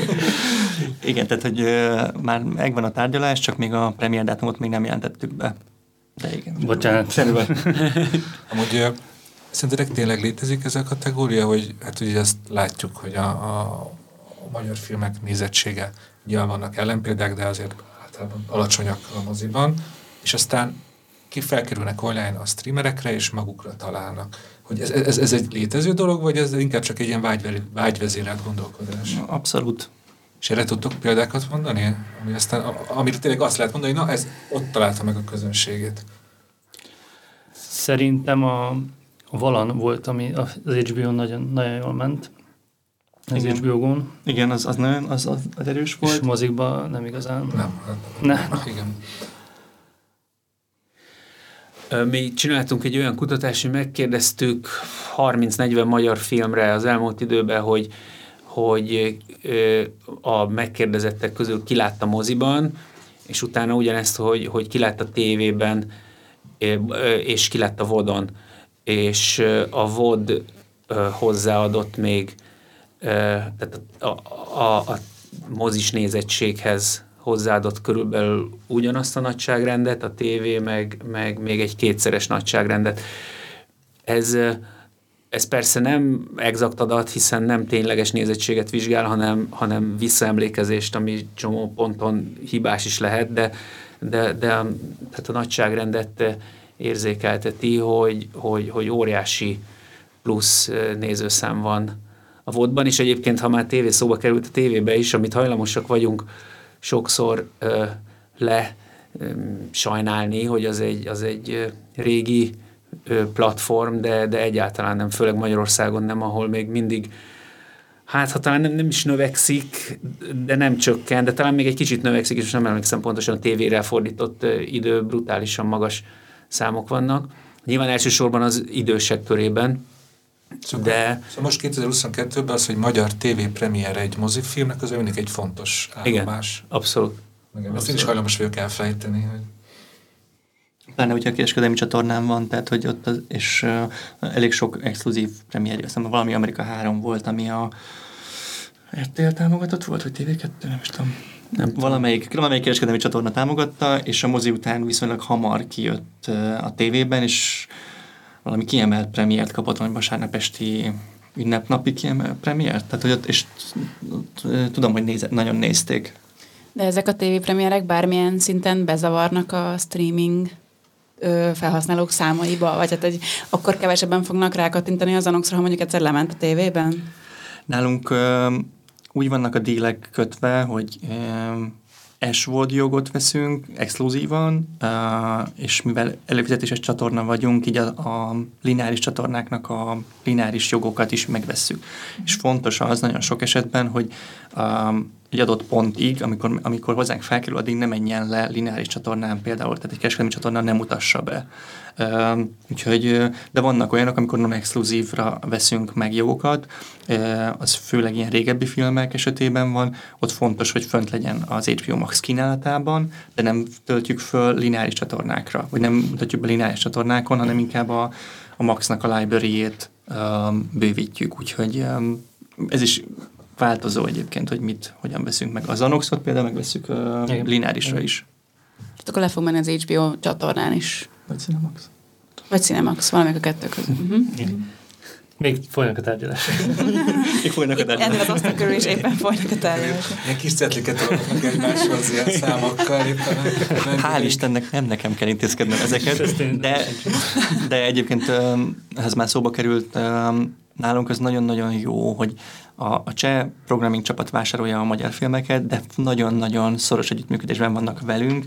Igen, tehát, hogy uh, már megvan a tárgyalás, csak még a premier dátumot még nem jelentettük be. De igen. Bocsánat. Amúgy uh, szerintetek tényleg létezik ez a kategória, hogy hát ugye ezt látjuk, hogy a, a a magyar filmek nézettsége. Ugye vannak ellenpéldák, de azért általában alacsonyak a moziban, és aztán ki felkerülnek online a streamerekre, és magukra találnak. Hogy ez, ez, ez egy létező dolog, vagy ez inkább csak egy ilyen vágy, vágyvezérelt gondolkodás? Abszolút. És erre tudtok példákat mondani? Ami aztán, amire tényleg azt lehet mondani, hogy na, ez ott találta meg a közönségét. Szerintem a, a Valan volt, ami az HBO nagyon, nagyon jól ment. Az Igen. HBO-gon. Igen, az, az nagyon az, az, az erős volt. És mozikban nem igazán. Nem. Nem. Igen. Mi csináltunk egy olyan kutatást, hogy megkérdeztük 30-40 magyar filmre az elmúlt időben, hogy, hogy a megkérdezettek közül ki látta moziban, és utána ugyanezt, hogy, hogy ki látta tévében, és ki látta vodon. És a vod hozzáadott még tehát a, a, a mozis nézettséghez hozzáadott körülbelül ugyanazt a nagyságrendet, a tévé meg, meg még egy kétszeres nagyságrendet. Ez, ez persze nem exakt adat, hiszen nem tényleges nézettséget vizsgál, hanem, hanem visszaemlékezést, ami csomó ponton hibás is lehet, de, de, de tehát a nagyságrendet érzékelteti, hogy, hogy, hogy óriási plusz nézőszám van a vodban is egyébként, ha már tévé szóba került a tévébe is, amit hajlamosak vagyunk sokszor ö, le ö, sajnálni, hogy az egy, az egy régi ö, platform, de, de egyáltalán nem, főleg Magyarországon nem, ahol még mindig hát ha talán nem, nem is növekszik, de nem csökken, de talán még egy kicsit növekszik, és nem emlékszem pontosan a tévére fordított idő, brutálisan magas számok vannak. Nyilván elsősorban az idősek körében, Szóval, de... Szóval most 2022-ben az, hogy magyar TV premier egy mozifilmnek, az mindig egy fontos állomás. Igen, abszolút. Igen, Ezt én is hajlamos vagyok elfejteni. Hogy... Pláne, hogyha a kereskedelmi csatornán van, tehát hogy ott az, és uh, elég sok exkluzív premier, azt valami Amerika 3 volt, ami a RTL támogatott volt, vagy TV2, nem is tudom. Nem valamelyik, valamelyik kereskedelmi csatorna támogatta, és a mozi után viszonylag hamar kijött uh, a tévében, és valami kiemelt premiért kapott, vagy vasárnap esti ünnepnapi kiemelt premiért? Tehát, hogy ott, és tudom, hogy néz, nagyon nézték. De ezek a tévépremierek bármilyen szinten bezavarnak a streaming ö, felhasználók számaiba? Vagy hát egy, akkor kevesebben fognak rákattintani az anoxra, ha mondjuk egyszer lement a tévében? Nálunk ö, úgy vannak a dílek kötve, hogy ö, SVOD jogot veszünk exkluzívan, és mivel előfizetéses csatorna vagyunk, így a, a lineáris csatornáknak a lineáris jogokat is megvesszük. És fontos az nagyon sok esetben, hogy egy adott pontig, amikor, amikor hozzánk felkerül, addig nem menjen le lineáris csatornán például, tehát egy kereskedelmi csatornán nem mutassa be. Úgyhogy, de vannak olyanok, amikor nem exkluzívra veszünk meg jogokat, az főleg ilyen régebbi filmek esetében van, ott fontos, hogy fönt legyen az HBO Max kínálatában, de nem töltjük föl lineáris csatornákra, vagy nem mutatjuk be lineáris csatornákon, hanem inkább a, a Maxnak a library-ét um, bővítjük, úgyhogy um, ez is változó egyébként, hogy mit, hogyan veszünk meg. Az Anoxot például megveszünk uh, lineárisra is. Tehát akkor le fog menni az HBO csatornán is. Vagy Cinemax. Vagy Cinemax, valamelyik a kettő között. Uh-huh. Még folynak a tárgyalások. Még folynak a Ennél tárgyalások. az asztal körül is éppen folynak a tárgyalások. Ilyen kis cetliket adnak egymáshoz ilyen számokkal éppen. Hál' Istennek nem nekem kell intézkednem ezeket, de, de egyébként ez már szóba került, nálunk ez nagyon-nagyon jó, hogy a, a cseh programming csapat vásárolja a magyar filmeket, de nagyon-nagyon szoros együttműködésben vannak velünk,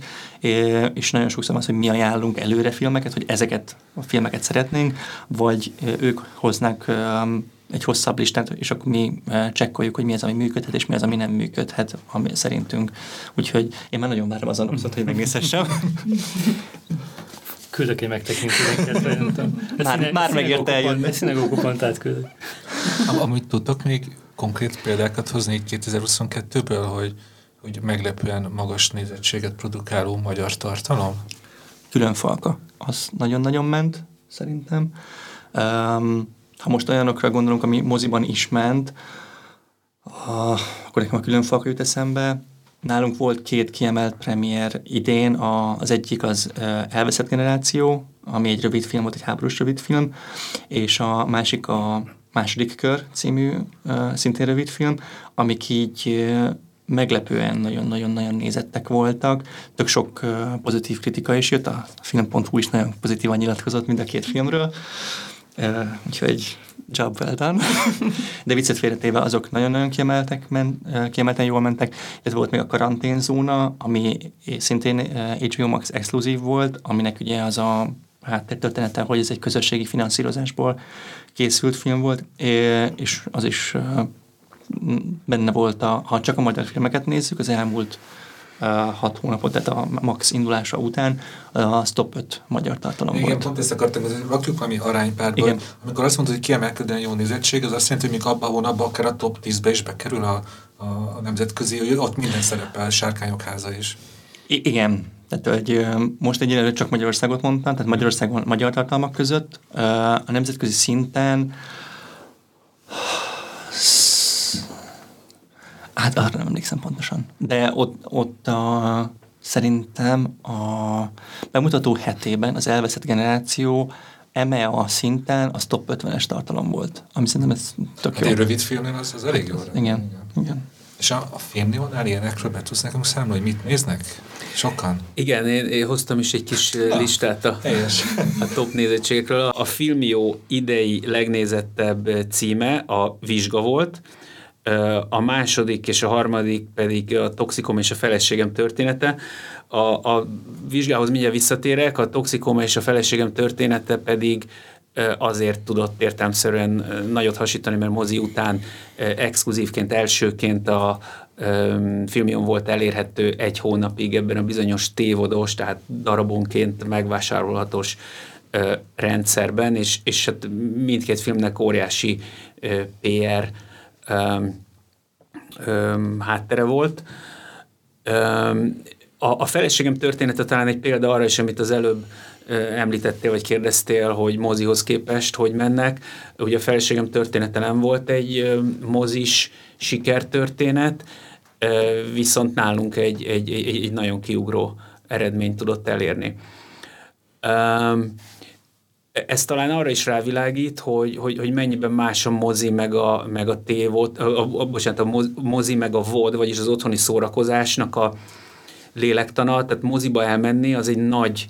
és nagyon sokszor az, hogy mi ajánlunk előre filmeket, hogy ezeket a filmeket szeretnénk, vagy ők hoznak egy hosszabb listát, és akkor mi csekkoljuk, hogy mi az, ami működhet, és mi az, ami nem működhet, ami szerintünk. Úgyhogy én már nagyon várom az anapszot, hogy megnézhessem. Küldök egy megtekintőket, Már- színe- már megérte eljönni. A szinagógupantát küldök. Am- Amúgy tudtok még konkrét példákat hozni így 2022-ből, hogy, hogy meglepően magas nézettséget produkáló magyar tartalom? Külön falka. Az nagyon-nagyon ment, szerintem. Um, ha most olyanokra gondolunk, ami moziban is ment, a, akkor nekem a külön falka jut eszembe. Nálunk volt két kiemelt premier idén, a, az egyik az Elveszett generáció, ami egy rövid film volt, egy háborús rövid film, és a másik a második kör című szintén rövid film, amik így meglepően nagyon-nagyon-nagyon nézettek voltak. Tök sok pozitív kritika is jött, a film.hu is nagyon pozitívan nyilatkozott mind a két filmről. Úgyhogy job well done. De viccet félretéve azok nagyon-nagyon kiemeltek, men, kiemelten jól mentek. Ez volt még a karanténzóna, ami szintén HBO Max exkluzív volt, aminek ugye az a háttértörténete, hogy ez egy közösségi finanszírozásból készült film volt, és az is benne volt, a, ha csak a magyar filmeket nézzük, az elmúlt hat hónapot, tehát a Max indulása után a top 5 magyar tartalom Igen, volt. pont ezt akartam, hogy rakjuk valami aránypárba. Igen. Amikor azt mondod, hogy kiemelkedően jó nézettség, az azt jelenti, hogy még abban a hónapban akár a top 10-be is bekerül a, a, a nemzetközi, hogy ott minden szerepel, Sárkányok háza is. I- igen, tehát hogy most egyelőre csak Magyarországot mondtam, tehát Magyarországon magyar tartalmak között. A nemzetközi szinten hát arra nem emlékszem pontosan. De ott, ott a, szerintem a bemutató hetében az elveszett generáció EMEA szinten az top 50-es tartalom volt, ami szerintem ez tök Hát jó. egy rövid filmnél az, az elég jó. Igen, igen. És a, a filmnél ilyenekről be tudsz nekünk számolni, hogy mit néznek? Sokan? Igen, én, én hoztam is egy kis Ah, listát a, Helyes. a top nézettségekről. A Filmió idei legnézettebb címe a Vizsga volt, a második és a harmadik pedig a Toxikom és a feleségem története. A, a vizsgához mindjárt visszatérek, a Toxikom és a feleségem története pedig azért tudott értelmszerűen nagyot hasítani, mert mozi után exkluzívként, elsőként a ö, filmion volt elérhető egy hónapig ebben a bizonyos tévodos, tehát darabonként megvásárolhatós rendszerben, és, és hát mindkét filmnek óriási PR öm, háttere volt. A, a feleségem története talán egy példa arra is, amit az előbb említettél, vagy kérdeztél, hogy mozihoz képest hogy mennek. Ugye a feleségem története nem volt egy mozis sikertörténet, viszont nálunk egy, egy, egy, egy nagyon kiugró eredményt tudott elérni. Um, ez talán arra is rávilágít, hogy, hogy, hogy mennyiben más a mozi meg a, meg a tévot, a, a, bocsánat, a moz- mozi meg a VOD, vagyis az otthoni szórakozásnak a lélektana, tehát moziba elmenni az egy nagy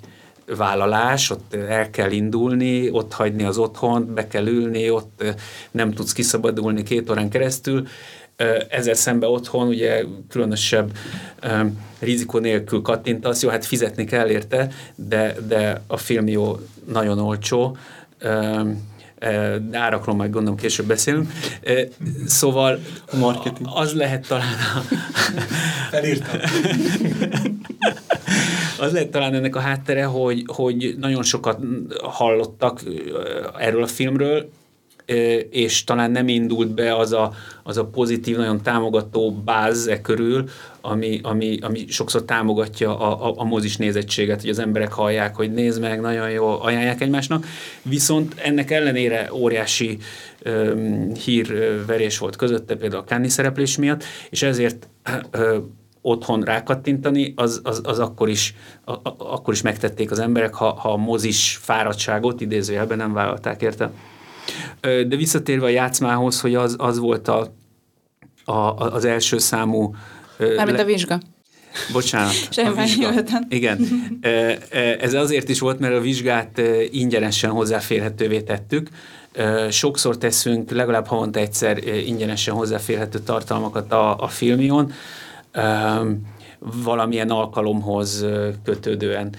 vállalás, ott el kell indulni, ott hagyni az otthont, be kell ülni, ott eh, nem tudsz kiszabadulni két órán keresztül. Ezzel szemben otthon ugye különösebb um, rizikó nélkül kattintasz, jó, hát fizetni kell érte, de, de a film jó, nagyon olcsó, um, de árakról majd gondolom később beszélünk. Szóval Marketing. az lehet talán a... Felírtam. az lehet talán ennek a háttere, hogy, hogy nagyon sokat hallottak erről a filmről, és talán nem indult be az a, az a pozitív, nagyon támogató báz e körül, ami, ami, ami sokszor támogatja a, a, a mozis nézettséget, hogy az emberek hallják, hogy nézd meg, nagyon jó, ajánlják egymásnak. Viszont ennek ellenére óriási um, hírverés volt közötte, például a Káni szereplés miatt, és ezért uh, otthon rákattintani, az, az, az akkor, is, a, a, akkor is megtették az emberek, ha, ha a mozis fáradtságot idézőjelben nem vállalták érte. De visszatérve a játszmához, hogy az, az volt a, a, az első számú... Mármint le... a vizsga. Bocsánat. Semmi Igen. Ez azért is volt, mert a vizsgát ingyenesen hozzáférhetővé tettük. Sokszor teszünk, legalább havonta egyszer ingyenesen hozzáférhető tartalmakat a, a filmion, valamilyen alkalomhoz kötődően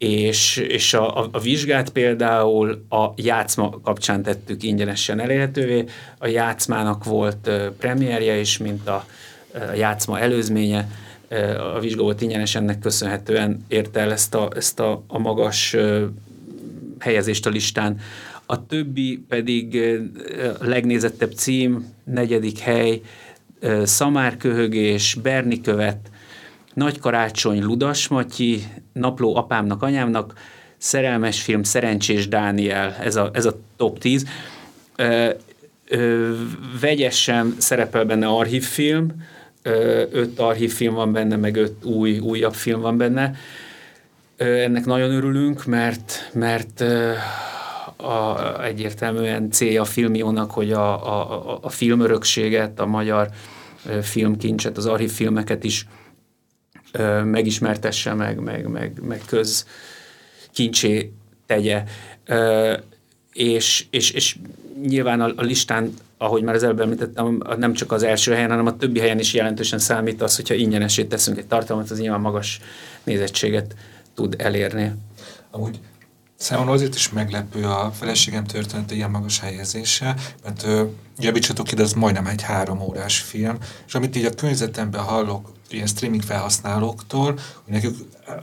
és, és a, a, a vizsgát például a játszma kapcsán tettük ingyenesen elérhetővé. A játszmának volt premierje is, mint a, a játszma előzménye. A vizsga volt ingyenes, ennek köszönhetően érte el ezt a, ezt a, a magas helyezést a listán. A többi pedig uh, legnézettebb cím, negyedik hely, Szamárköhögés, Berni követ, nagy karácsony, Ludas Matyi, Napló apámnak, anyámnak, Szerelmes film, Szerencsés Dániel, ez a, ez a top 10. Ö, ö, vegyesen szerepel benne archívfilm, ö, öt archívfilm van benne, meg öt új, újabb film van benne. Ö, ennek nagyon örülünk, mert, mert ö, a, egyértelműen célja a filmiónak, hogy a, a, a filmörökséget, a magyar filmkincset, az archívfilmeket is megismertesse, meg, meg, meg, meg köz kincsé tegye. És, és, és nyilván a, a listán, ahogy már az előbb említettem, nem csak az első helyen, hanem a többi helyen is jelentősen számít az, hogyha ingyenesét teszünk egy tartalmat, az nyilván magas nézettséget tud elérni. Amúgy Számomra azért is meglepő a feleségem története ilyen magas helyezése, mert javítsatok ide, ez majdnem egy három órás film, és amit így a környezetemben hallok ilyen streaming felhasználóktól, hogy nekük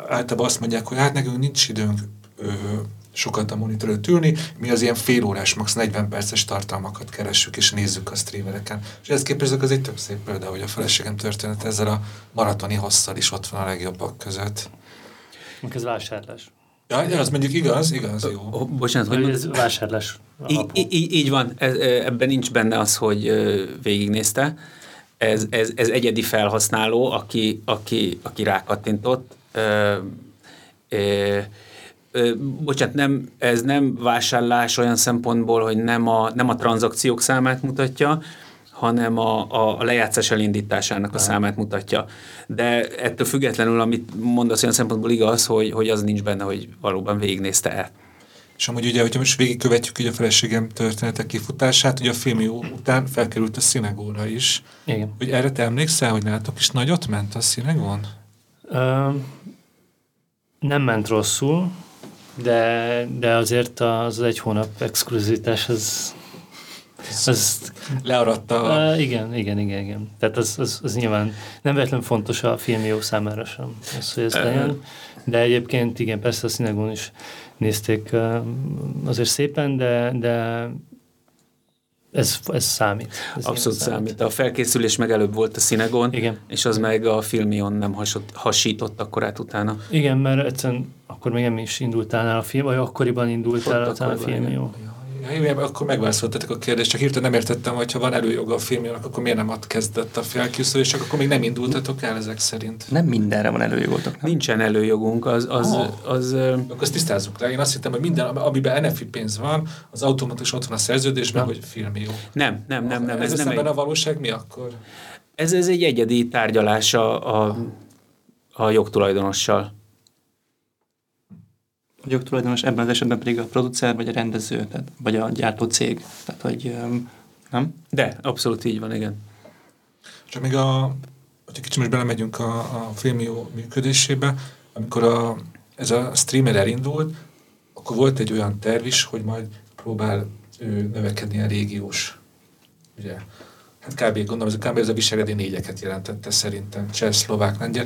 általában azt mondják, hogy hát nekünk nincs időnk ö, sokat a monitor előtt ülni, mi az ilyen fél órás, max. 40 perces tartalmakat keressük és nézzük a streamereken. És ezt képezek, az egy tök szép példa, hogy a feleségem történet ezzel a maratoni hosszal is ott van a legjobbak között. Ez vásárlás. Ja, az mondjuk igaz, igaz, jó. Bocsánat, hogy ez vásárlás. Így, így, így van, ez, ebben nincs benne az, hogy végignézte. Ez, ez, ez egyedi felhasználó, aki, aki, aki rákattintott. Ö, ö, ö, bocsánat, nem, ez nem vásárlás olyan szempontból, hogy nem a, nem a tranzakciók számát mutatja, hanem a, a, lejátszás elindításának a számát mutatja. De ettől függetlenül, amit mondasz olyan szempontból igaz, hogy, hogy az nincs benne, hogy valóban végignézte-e. És amúgy ugye, hogyha most végigkövetjük ugye a feleségem történetek kifutását, ugye a film jó után felkerült a színegóra is. Igen. Hogy erre te emlékszel, hogy nálatok is nagyot ment a színegón? Ö, nem ment rosszul, de, de azért az egy hónap exkluzitás az az, learatta. A... Igen, igen, igen, igen. Tehát az, az, az nyilván nem véletlenül fontos a jó számára sem, az, hogy ez legyen. De egyébként igen, persze a színegón is nézték azért szépen, de, de ez, ez számít. Ez Abszolút számít. számít. A felkészülés meg előbb volt a színegon, Igen. és az meg a filmion nem hasott, hasított akkorát utána. Igen, mert egyszerűen akkor még nem is indultál a film, vagy akkoriban indultál a filmion. Ja, akkor megválaszoltatok a kérdést, csak hirtelen nem értettem, hogy ha van előjoga a filmjának, akkor miért nem ad kezdett a felkészülés, csak akkor még nem indultatok el ezek szerint. Nem mindenre van előjogotok, nem? Nincsen előjogunk, az... az, oh. az, akkor azt tisztázzuk le. Én azt hittem, hogy minden, amiben NFI pénz van, az automatikus ott van a szerződésben, nem. hogy film jó. Nem, nem, nem. nem ez, ez nem egy... a valóság mi akkor? Ez, ez egy egyedi tárgyalás a, a, a jogtulajdonossal jogtulajdonos, ebben az esetben pedig a producer, vagy a rendező, tehát, vagy a gyártó cég. Tehát, hogy nem? De, abszolút így van, igen. Csak még a, hogyha kicsit most belemegyünk a, a filmió működésébe, amikor a, ez a streamer elindult, akkor volt egy olyan terv is, hogy majd próbál ő növekedni a régiós, ugye, hát kb. gondolom, ez a kb. ez a viseledi négyeket jelentette szerintem, cseh, szlovák, lengyel.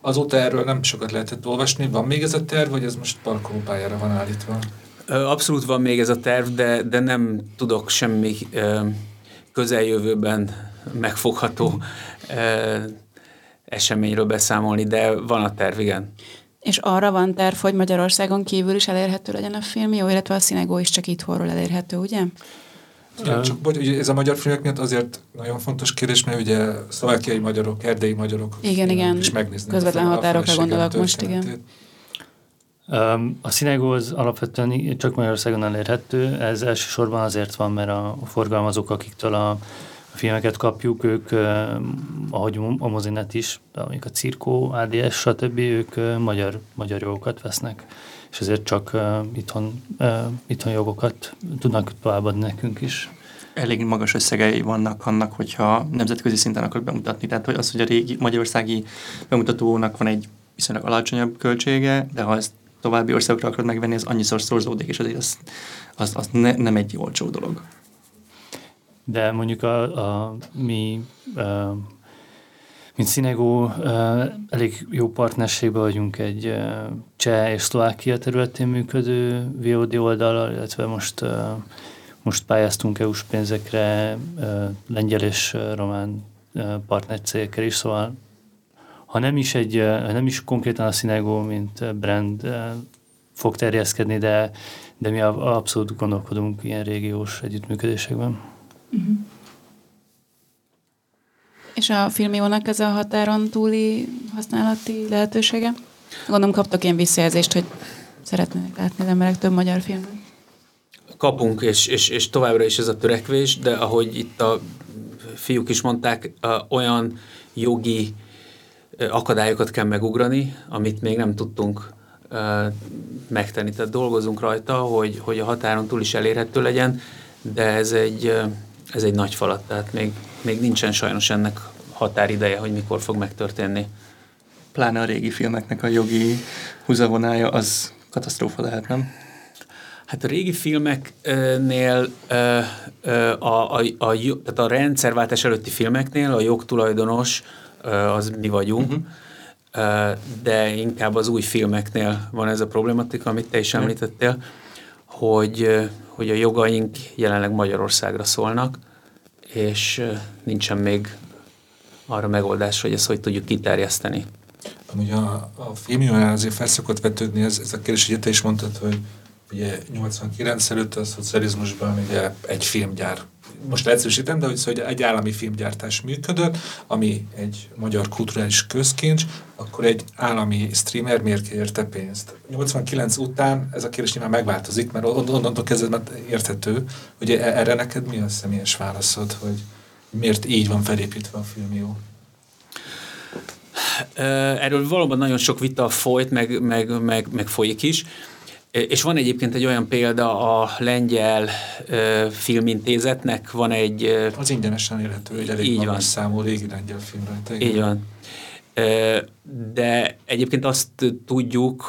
Azóta erről nem sokat lehetett olvasni. Van még ez a terv, vagy ez most parkolópályára van állítva? Abszolút van még ez a terv, de, de nem tudok semmi közeljövőben megfogható eseményről beszámolni, de van a terv, igen. És arra van terv, hogy Magyarországon kívül is elérhető legyen a film, jó, illetve a Színegó is csak itthonról elérhető, ugye? Igen, csak bocs, ugye ez a magyar filmek miatt azért nagyon fontos kérdés, mert ugye szlovákiai magyarok, erdélyi magyarok igen, igen. is megnézni. Közvetlen határokra gondolok most, igen. A Színegó az alapvetően csak Magyarországon elérhető, ez elsősorban azért van, mert a forgalmazók, akiktől a filmeket kapjuk, ők, ahogy a mozinet is, amik a Cirkó, ADS, stb., ők magyar, magyar jogokat vesznek, és ezért csak itthon, itthon jogokat tudnak továbbadni nekünk is. Elég magas összegei vannak annak, hogyha nemzetközi szinten akar bemutatni. Tehát hogy az, hogy a régi magyarországi bemutatónak van egy viszonylag alacsonyabb költsége, de ha ezt további országokra akarod megvenni, az annyiszor szorzódik, és azért az, az, az ne, nem egy olcsó dolog. De mondjuk a, a mi, a, mint Szinegó, elég jó partnerségben vagyunk egy cseh és szlovákia területén működő VOD oldalal, illetve most, most pályáztunk EU-s pénzekre lengyel és román partnercégekkel is, szóval ha nem is, egy, nem is konkrétan a Szinegó, mint brand fog terjeszkedni, de, de mi abszolút gondolkodunk ilyen régiós együttműködésekben. Uh-huh. És a filmiónak ez a határon túli használati lehetősége? Gondolom kaptak ilyen visszajelzést, hogy szeretnének látni az emberek több magyar filmet. Kapunk, és, és, és továbbra is ez a törekvés, de ahogy itt a fiúk is mondták, olyan jogi akadályokat kell megugrani, amit még nem tudtunk megtenni. Tehát dolgozunk rajta, hogy, hogy a határon túl is elérhető legyen, de ez egy ez egy nagy falat, tehát még, még nincsen sajnos ennek határideje, hogy mikor fog megtörténni. Pláne a régi filmeknek a jogi húzavonája az katasztrófa lehet, nem? Hát a régi filmeknél, a, a, a, a, tehát a rendszerváltás előtti filmeknél a jogtulajdonos az mi vagyunk, uh-huh. de inkább az új filmeknél van ez a problematika, amit te is említettél, hogy hogy a jogaink jelenleg Magyarországra szólnak, és nincsen még arra megoldás, hogy ezt hogy tudjuk kiterjeszteni. Amúgy a, a filmjönál azért felszokott vetődni ez, ez a kérdés, hogy te is mondtad, hogy ugye 89 előtt a szocializmusban ugye egy filmgyár most leegyszerűsítem, de hogy, szóval, egy állami filmgyártás működött, ami egy magyar kulturális közkincs, akkor egy állami streamer miért érte pénzt? 89 után ez a kérdés nyilván megváltozik, mert onnantól kezdve érthető, hogy e- erre neked mi a személyes válaszod, hogy miért így van felépítve a filmjó? Erről valóban nagyon sok vita folyt, meg, meg, meg, meg folyik is. És van egyébként egy olyan példa, a lengyel ö, filmintézetnek van egy... Ö, az ingyenesen érhető, egy elég így van. számú régi lengyel filmre. Így van. De egyébként azt tudjuk,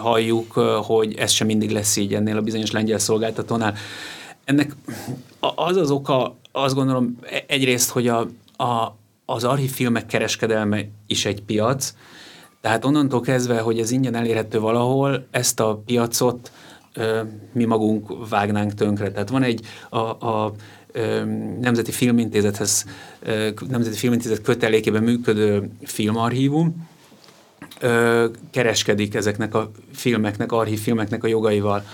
halljuk, hogy ez sem mindig lesz így ennél a bizonyos lengyel szolgáltatónál. Ennek az az oka, azt gondolom e-, egyrészt, hogy a, a, az archívfilmek kereskedelme is egy piac, tehát onnantól kezdve, hogy ez ingyen elérhető valahol, ezt a piacot ö, mi magunk vágnánk tönkre. Tehát van egy a, a Nemzeti Filmintézethez, Nemzeti Filmintézet kötelékében működő filmarchívum, kereskedik ezeknek a filmeknek, archívfilmeknek a jogaival.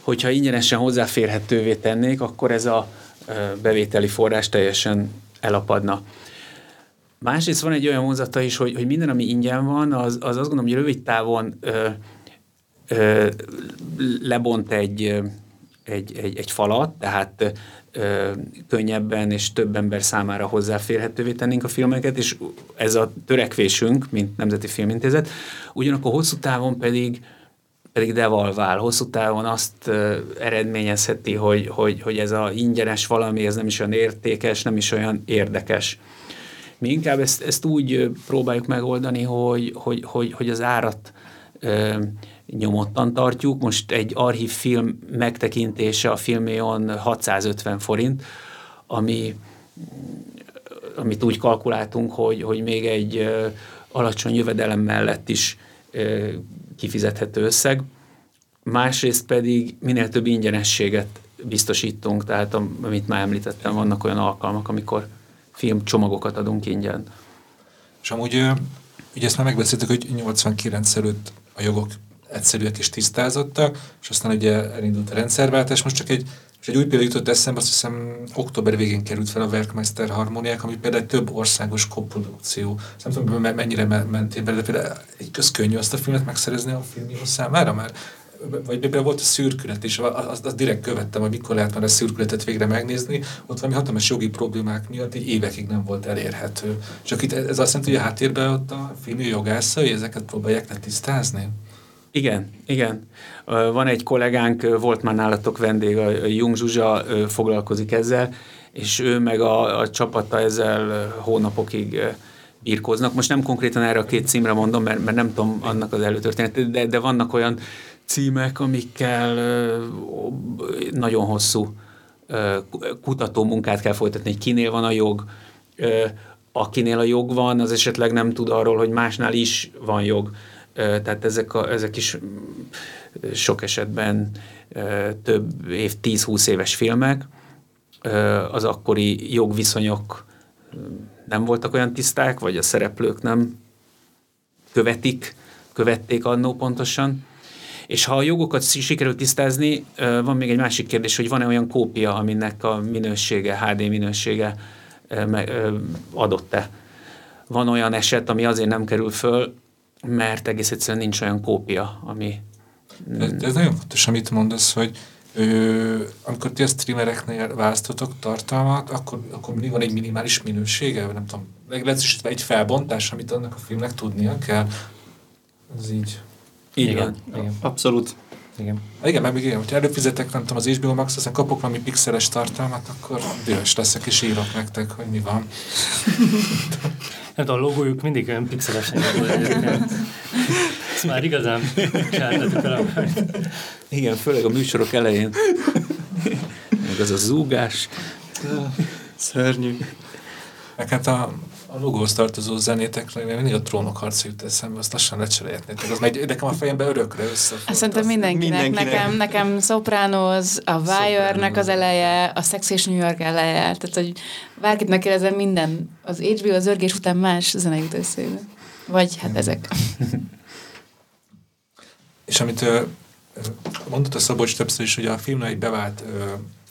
Hogyha ingyenesen hozzáférhetővé tennék, akkor ez a bevételi forrás teljesen elapadna. Másrészt van egy olyan vonzata is, hogy, hogy minden, ami ingyen van, az, az azt gondolom, hogy rövid távon ö, ö, lebont egy, egy, egy, egy falat, tehát ö, könnyebben és több ember számára hozzáférhetővé tennénk a filmeket, és ez a törekvésünk, mint Nemzeti Filmintézet, ugyanakkor hosszú távon pedig pedig devalvál. Hosszú távon azt eredményezheti, hogy, hogy, hogy ez a ingyenes valami, ez nem is olyan értékes, nem is olyan érdekes. Mi inkább ezt, ezt úgy próbáljuk megoldani, hogy, hogy, hogy, hogy az árat ö, nyomottan tartjuk. Most egy archív film megtekintése a filméon 650 forint, ami amit úgy kalkuláltunk, hogy, hogy még egy alacsony jövedelem mellett is kifizethető összeg. Másrészt pedig minél több ingyenességet biztosítunk, tehát amit már említettem, vannak olyan alkalmak, amikor filmcsomagokat adunk ingyen. És amúgy ugye ezt már megbeszéltük, hogy 89 előtt a jogok egyszerűek és tisztázottak, és aztán ugye elindult a rendszerváltás, most csak egy és egy új példa jutott eszembe, azt hiszem október végén került fel a Werkmeister harmóniák, ami például egy több országos koprodukció. Nem tudom, mennyire mentél bele, de például egy közkönnyű azt a filmet megszerezni a filmjó számára, mert vagy például volt a szürkület is, azt, azt direkt követtem, hogy mikor lehet már a szürkületet végre megnézni, ott valami hatalmas jogi problémák miatt így évekig nem volt elérhető. Csak itt ez azt jelenti, hogy a háttérben ott a filmű jogászai ezeket próbálják letisztázni? Igen, igen. Van egy kollégánk, volt már nálatok vendég, a Jung Zsuzsa foglalkozik ezzel, és ő meg a, a csapata ezzel hónapokig birkóznak. Most nem konkrétan erre a két címre mondom, mert, mert nem tudom annak az előtörténet, de, de vannak olyan címek, amikkel nagyon hosszú kutató munkát kell folytatni, hogy kinél van a jog, akinél a jog van, az esetleg nem tud arról, hogy másnál is van jog. Tehát ezek, a, ezek is sok esetben több év, 10-20 éves filmek. Az akkori jogviszonyok nem voltak olyan tiszták, vagy a szereplők nem követik, követték annó pontosan. És ha a jogokat sikerült tisztázni, van még egy másik kérdés, hogy van-e olyan kópia, aminek a minősége, HD minősége adott-e. Van olyan eset, ami azért nem kerül föl, mert egész egyszerűen nincs olyan kópia, ami... Ez, ez nagyon fontos, amit mondasz, hogy ö, amikor ti a streamereknél választotok tartalmat, akkor, akkor mindig van egy minimális minősége, vagy nem tudom, lehetősítve egy felbontás, amit annak a filmnek tudnia kell. Ez így. Így igen, van. Igen. Abszolút. Igen. Igen, mert még igen, hogyha előfizetek, nem tudom, az HBO Max, aztán kapok valami pixeles tartalmat, akkor dühös leszek, és írok nektek, hogy mi van. Hát a logójuk mindig olyan pixelesen Ez már igazán el Igen, főleg a műsorok elején. Meg az a zúgás. Szörnyű. Meg hát a, a logóhoz tartozó zenétekre, mindig a trónok harca jut eszembe, azt lassan lecserélhetnétek. Az megy nekem a fejembe örökre össze. Szerintem mindenkinek. mindenkinek. Nekem, nekem Sopranos, a Wire-nek az eleje, a Sex és New York eleje. Tehát, hogy bárkit megkérdezem, minden az HBO, az örgés után más zene jut eszébe. Vagy hát ezek. és amit mondott a Szabolcs többször is, hogy a filmnek egy bevált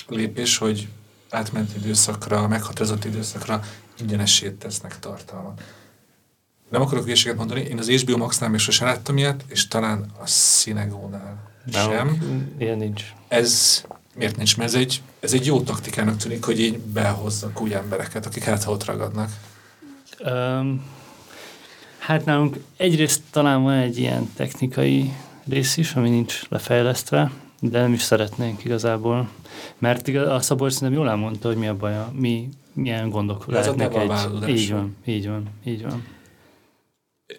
lépés, hogy átment időszakra, meghatározott időszakra ingyenessé tesznek tartalmat. Nem akarok hülyeséget mondani, én az HBO Max-nál még sosem láttam ilyet, és talán a Cinegónál sem. Ilyen nincs. Ez miért nincs? Mert ez egy, ez egy jó taktikának tűnik, hogy így behozzak új embereket, akik hát ott ragadnak. Um, hát nálunk egyrészt talán van egy ilyen technikai rész is, ami nincs lefejlesztve, de nem is szeretnénk igazából. Mert a Szabolcs szerintem jól elmondta, hogy mi a baja, mi, milyen gondok Ez lehetnek egy... Így van, így van, így van.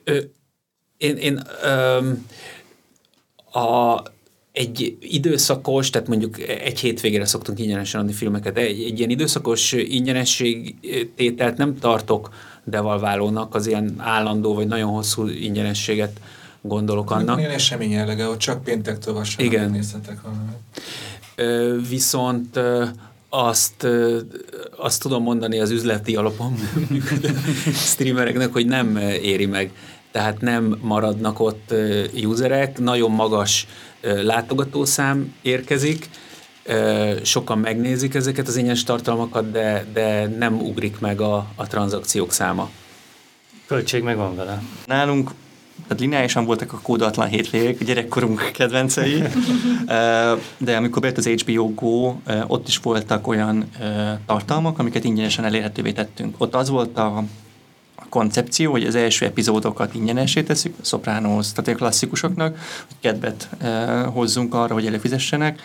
Ö, én, én öm, a, egy időszakos, tehát mondjuk egy hétvégére szoktunk ingyenesen adni filmeket, egy, egy ilyen időszakos ingyenesség tételt nem tartok devalválónak, az ilyen állandó vagy nagyon hosszú ingyenességet gondolok annak. Ilyen esemény jellege, hogy csak péntektől vasárnap Igen. nézhetek valamit. Viszont azt, azt tudom mondani az üzleti alapon streamereknek, hogy nem éri meg. Tehát nem maradnak ott userek, nagyon magas látogatószám érkezik, sokan megnézik ezeket az ingyenes tartalmakat, de, de nem ugrik meg a, a tranzakciók száma. Költség meg van vele. Nálunk tehát lineárisan voltak a kódolatlan hétvégek, gyerekkorunk kedvencei, de amikor bejött az HBO Go, ott is voltak olyan tartalmak, amiket ingyenesen elérhetővé tettünk. Ott az volt a koncepció, hogy az első epizódokat ingyenesé tesszük, Sopranos, tehát a klasszikusoknak, hogy kedvet hozzunk arra, hogy előfizessenek.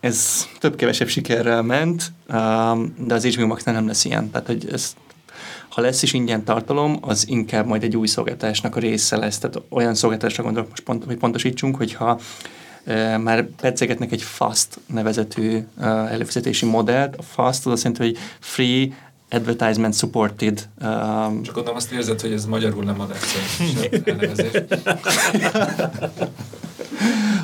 Ez több-kevesebb sikerrel ment, de az HBO Max nem lesz ilyen. Tehát, hogy ez Ha lesz is ingyen tartalom, az inkább majd egy új szolgáltatásnak a része lesz. Tehát olyan szolgáltatásra gondolok most pont, hogy pontosítsunk, hogyha e, már pedzegetnek egy FAST nevezetű e, előfizetési modellt. A FAST az azt jelenti, hogy Free advertisement supported. Um, Csak gondolom azt érzed, hogy ez magyarul nem ad elnevezést.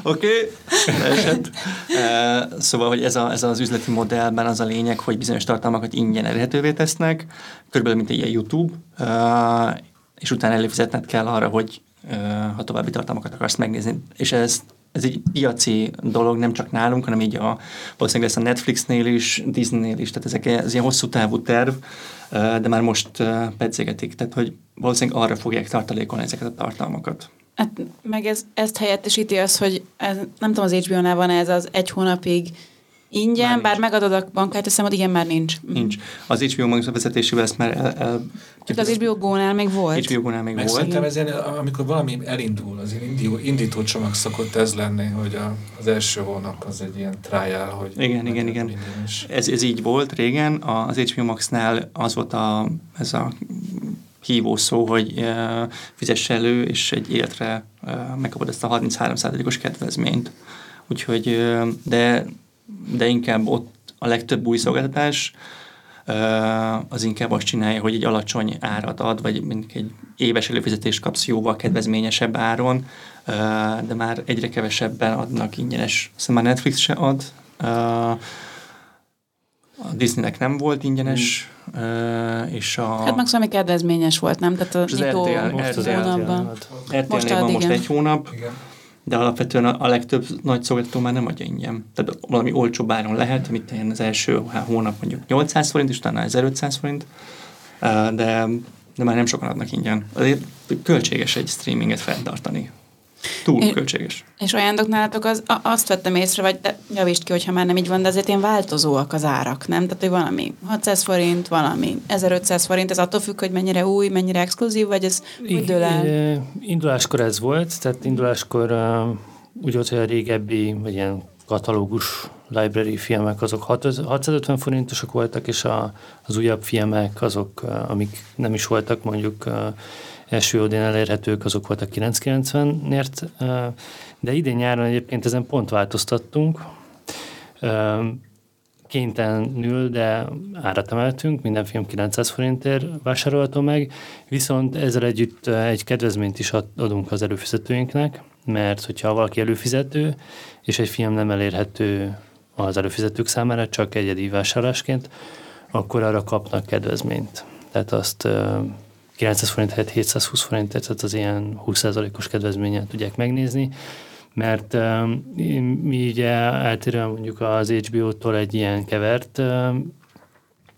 Oké, okay. uh, szóval, hogy ez, a, ez az üzleti modellben az a lényeg, hogy bizonyos tartalmakat ingyen elérhetővé tesznek, körülbelül mint egy ilyen YouTube, uh, és utána előfizetned kell arra, hogy uh, ha további tartalmakat akarsz megnézni. És ez ez egy piaci dolog, nem csak nálunk, hanem így a, valószínűleg lesz a Netflixnél is, Disneynél is, tehát ezek, ez ilyen hosszú távú terv, de már most pedzegetik, tehát hogy valószínűleg arra fogják tartalékolni ezeket a tartalmakat. Hát, meg ez, ezt helyettesíti az, hogy ez, nem tudom, az HBO-nál van ez az egy hónapig Ingyen, már bár megadod a bankkártya igen, már nincs. Nincs. Az HBO Max vezetésével ezt már el, el az HBO Go-nál még volt. HBO Go-nál még Meg volt. Szerintem ez ilyen, amikor valami elindul, az indító, indító csomag szokott ez lenni, hogy a, az első hónap az egy ilyen trial, hogy... Igen, igen, igen. Ez, ez így volt régen. Az HBO Max-nál az volt a, ez a hívó szó, hogy uh, fizess elő, és egy életre uh, megkapod ezt a 33%-os kedvezményt. Úgyhogy, uh, de de inkább ott a legtöbb új szolgáltatás az inkább azt csinálja, hogy egy alacsony árat ad, vagy mint egy éves előfizetést kapsz jóval kedvezményesebb áron, de már egyre kevesebben adnak ingyenes. Szóval már Netflix se ad, a Disneynek nem volt ingyenes, mm. és a... Hát meg szóval kedvezményes volt, nem? Tehát a az nyitó RTL, most az hónapban. Most van most egy hónap. Igen de alapvetően a, a legtöbb nagy szolgáltató már nem adja ingyen. Tehát valami olcsóbb áron lehet, amit az első hónap mondjuk 800 forint, és utána 1500 forint, de, de már nem sokan adnak ingyen. Azért költséges egy streaminget fenntartani. Túl é, költséges. És olyanok nálatok az, azt vettem észre, vagy de javítsd ki, hogyha már nem így van, de azért ilyen változóak az árak, nem? Tehát, hogy valami 600 forint, valami 1500 forint, ez attól függ, hogy mennyire új, mennyire exkluzív, vagy ez úgy dől el? Induláskor ez volt, tehát induláskor uh, úgy volt, hogy a régebbi, vagy ilyen katalógus library filmek azok 650 forintosak voltak, és a, az újabb filmek azok, amik nem is voltak mondjuk első odén elérhetők, azok voltak 990-ért, de idén nyáron egyébként ezen pont változtattunk, kénytelenül, de árat emeltünk, minden film 900 forintért vásárolható meg, viszont ezzel együtt egy kedvezményt is adunk az előfizetőinknek, mert hogyha valaki előfizető, és egy film nem elérhető az előfizetők számára, csak egyedi vásárlásként, akkor arra kapnak kedvezményt. Tehát azt 900 forint helyett 720 forint, tehát az ilyen 20%-os kedvezményen tudják megnézni, mert uh, mi ugye eltérően mondjuk az HBO-tól egy ilyen kevert uh,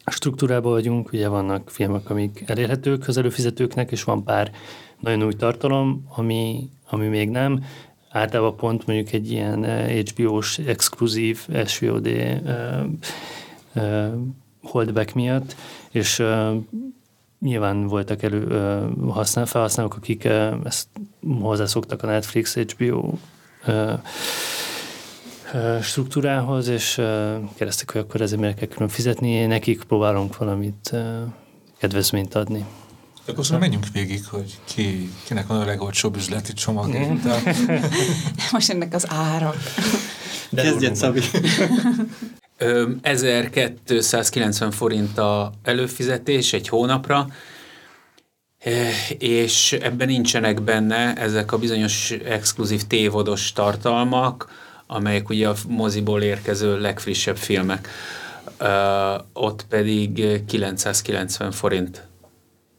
struktúrában vagyunk, ugye vannak filmek, amik elérhetők az előfizetőknek, és van pár nagyon új tartalom, ami, ami még nem. Általában pont mondjuk egy ilyen HBO-s exkluzív SVOD uh, uh, holdback miatt, és uh, nyilván voltak elő használ, felhasználók, akik ezt hozzászoktak a Netflix, HBO struktúrához, és kérdezték, hogy akkor ezért miért kell külön fizetni. Nekik próbálunk valamit kedvezményt adni. Akkor szóval menjünk végig, hogy ki, kinek van a legolcsóbb üzleti csomag. De... Most ennek az árak. Kezdjen, Szabi. 1290 forint a előfizetés egy hónapra, és ebben nincsenek benne ezek a bizonyos exkluzív tévodos tartalmak, amelyek ugye a moziból érkező legfrissebb filmek. ott pedig 990 forint.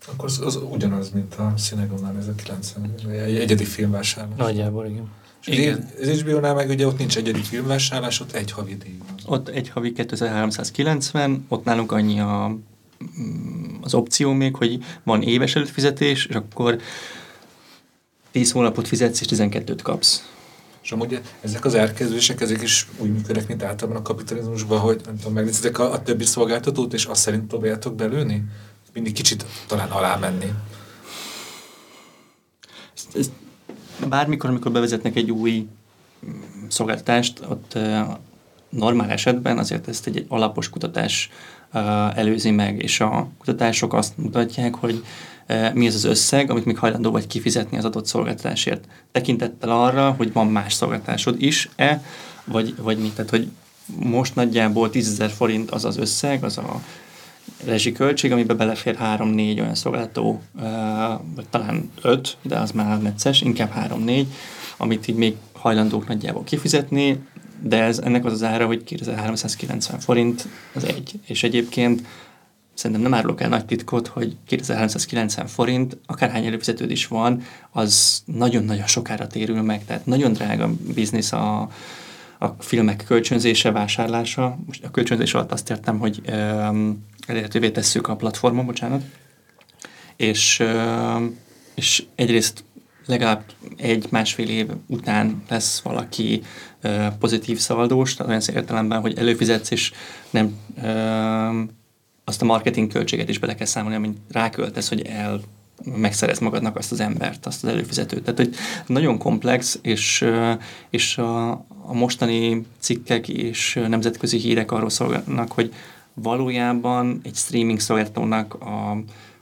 Akkor az, az ugyanaz, mint a Cinegonnál, ez a 90, egy egyedi filmvásárlás. Nagyjából, igen. Igen. Az HBO-nál meg ugye ott nincs egyedi filmvásárlás, ott egy havi díj van. Ott egy havi 2390, ott nálunk annyi a, az opció még, hogy van éves előfizetés, és akkor 10 hónapot fizetsz, és 12-t kapsz. És amúgy ezek az elkezdések, ezek is úgy működnek, mint általában a kapitalizmusban, hogy nem tudom, megnézitek a, a többi szolgáltatót, és azt szerint próbáljátok belőni? Mindig kicsit talán alá menni. Ezt, ezt bármikor, amikor bevezetnek egy új szolgáltatást, ott normál esetben azért ezt egy, egy alapos kutatás előzi meg, és a kutatások azt mutatják, hogy mi az az összeg, amit még hajlandó vagy kifizetni az adott szolgáltatásért. Tekintettel arra, hogy van más szolgáltatásod is-e, vagy, vagy mi. Tehát, hogy most nagyjából 10 forint az az összeg, az a rezsiköltség, amiben belefér 3-4 olyan szolgáltató, vagy talán 5, de az már necces, inkább 3-4, amit így még hajlandók nagyjából kifizetni, de ez, ennek az az ára, hogy 2390 forint az egy. És egyébként szerintem nem árulok el nagy titkot, hogy 2390 forint, akárhány előfizetőd is van, az nagyon-nagyon sokára térül meg, tehát nagyon drága biznisz a, a filmek kölcsönzése, vásárlása. Most a kölcsönzés alatt azt értem, hogy um, elérhetővé tesszük a platformon, bocsánat, és, um, és egyrészt legalább egy-másfél év után lesz valaki uh, pozitív szavaldós, tehát olyan értelemben, hogy előfizetsz, és nem uh, azt a marketing költséget is bele kell számolni, amit ráköltesz, hogy el megszerez magadnak azt az embert, azt az előfizetőt. Tehát, hogy nagyon komplex, és, és a, a mostani cikkek és nemzetközi hírek arról szolgálnak, hogy valójában egy streaming szolgáltatónak a,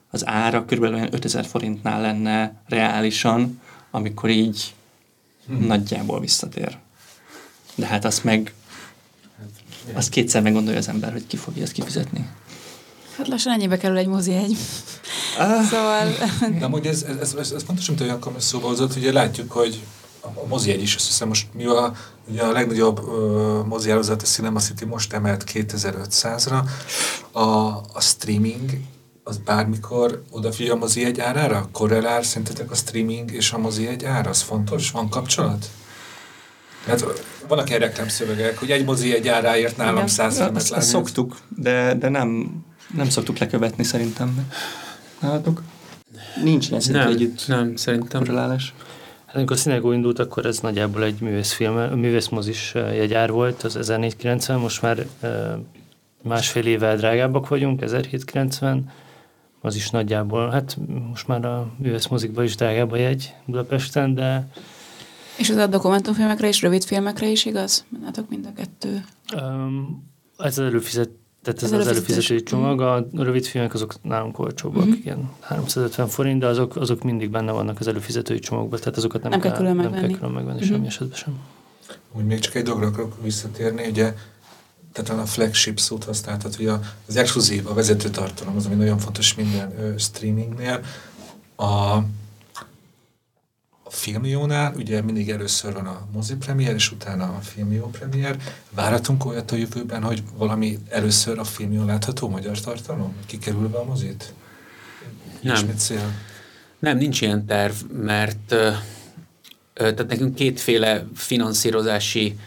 az ára kb. 5000 forintnál lenne reálisan, amikor így hmm. nagyjából visszatér. De hát azt meg azt kétszer meggondolja az ember, hogy ki fogja ezt kifizetni. Hát lassan ennyibe kerül egy mozi egy. Ah. Szóval... De amúgy ez, ez, ez, ez pontosan, mint olyan szóba hozott, ugye látjuk, hogy a mozi egy is, azt hiszem most mi a, ugye a legnagyobb uh, mozi a Cinema City most emelt 2500-ra, a, a streaming az bármikor odafigyel a mozi egy árára? Korrelál szerintetek a streaming és a mozi egy ára? Az fontos? Van kapcsolat? Mert vannak ilyen reklámszövegek, hogy egy mozi egy áráért nálam száz filmet látni. Szoktuk, de, de nem, nem szoktuk lekövetni szerintem. Nálatok? Nincs ilyen nem, együtt nem, szerintem. korrelálás. Hát amikor a Színegó indult, akkor ez nagyjából egy művészfilm, művészmozis jegyár volt, az 1490, most már másfél évvel drágábbak vagyunk, 1790, az is nagyjából, hát most már a művészmozikban is drágább a jegy Budapesten, de... És az a dokumentumfilmekre és rövidfilmekre is igaz? Látok mind a kettő. Um, ez az előfizet, tehát ez, ez az előfizetési csomag, a rövid filmek azok nálunk olcsóbbak, uh-huh. igen, 350 forint, de azok, azok mindig benne vannak az előfizetői csomagban, tehát azokat nem, nem kell, kell külön megvenni, nem kell külön megvenni uh-huh. semmi esetben sem. Úgy még csak egy dologra akarok visszatérni, ugye tehát a flagship szót használtad, hogy az exkluzív, a vezető tartalom az, ami nagyon fontos minden ö, streamingnél. A, Filmjónál ugye mindig először van a mozi premier, és utána a Filmjó premier. Várhatunk olyat a jövőben, hogy valami először a Filmjó látható magyar tartalom, kikerülve a mozit? Nem. cél? Nem, nincs ilyen terv, mert ö, tehát nekünk kétféle finanszírozási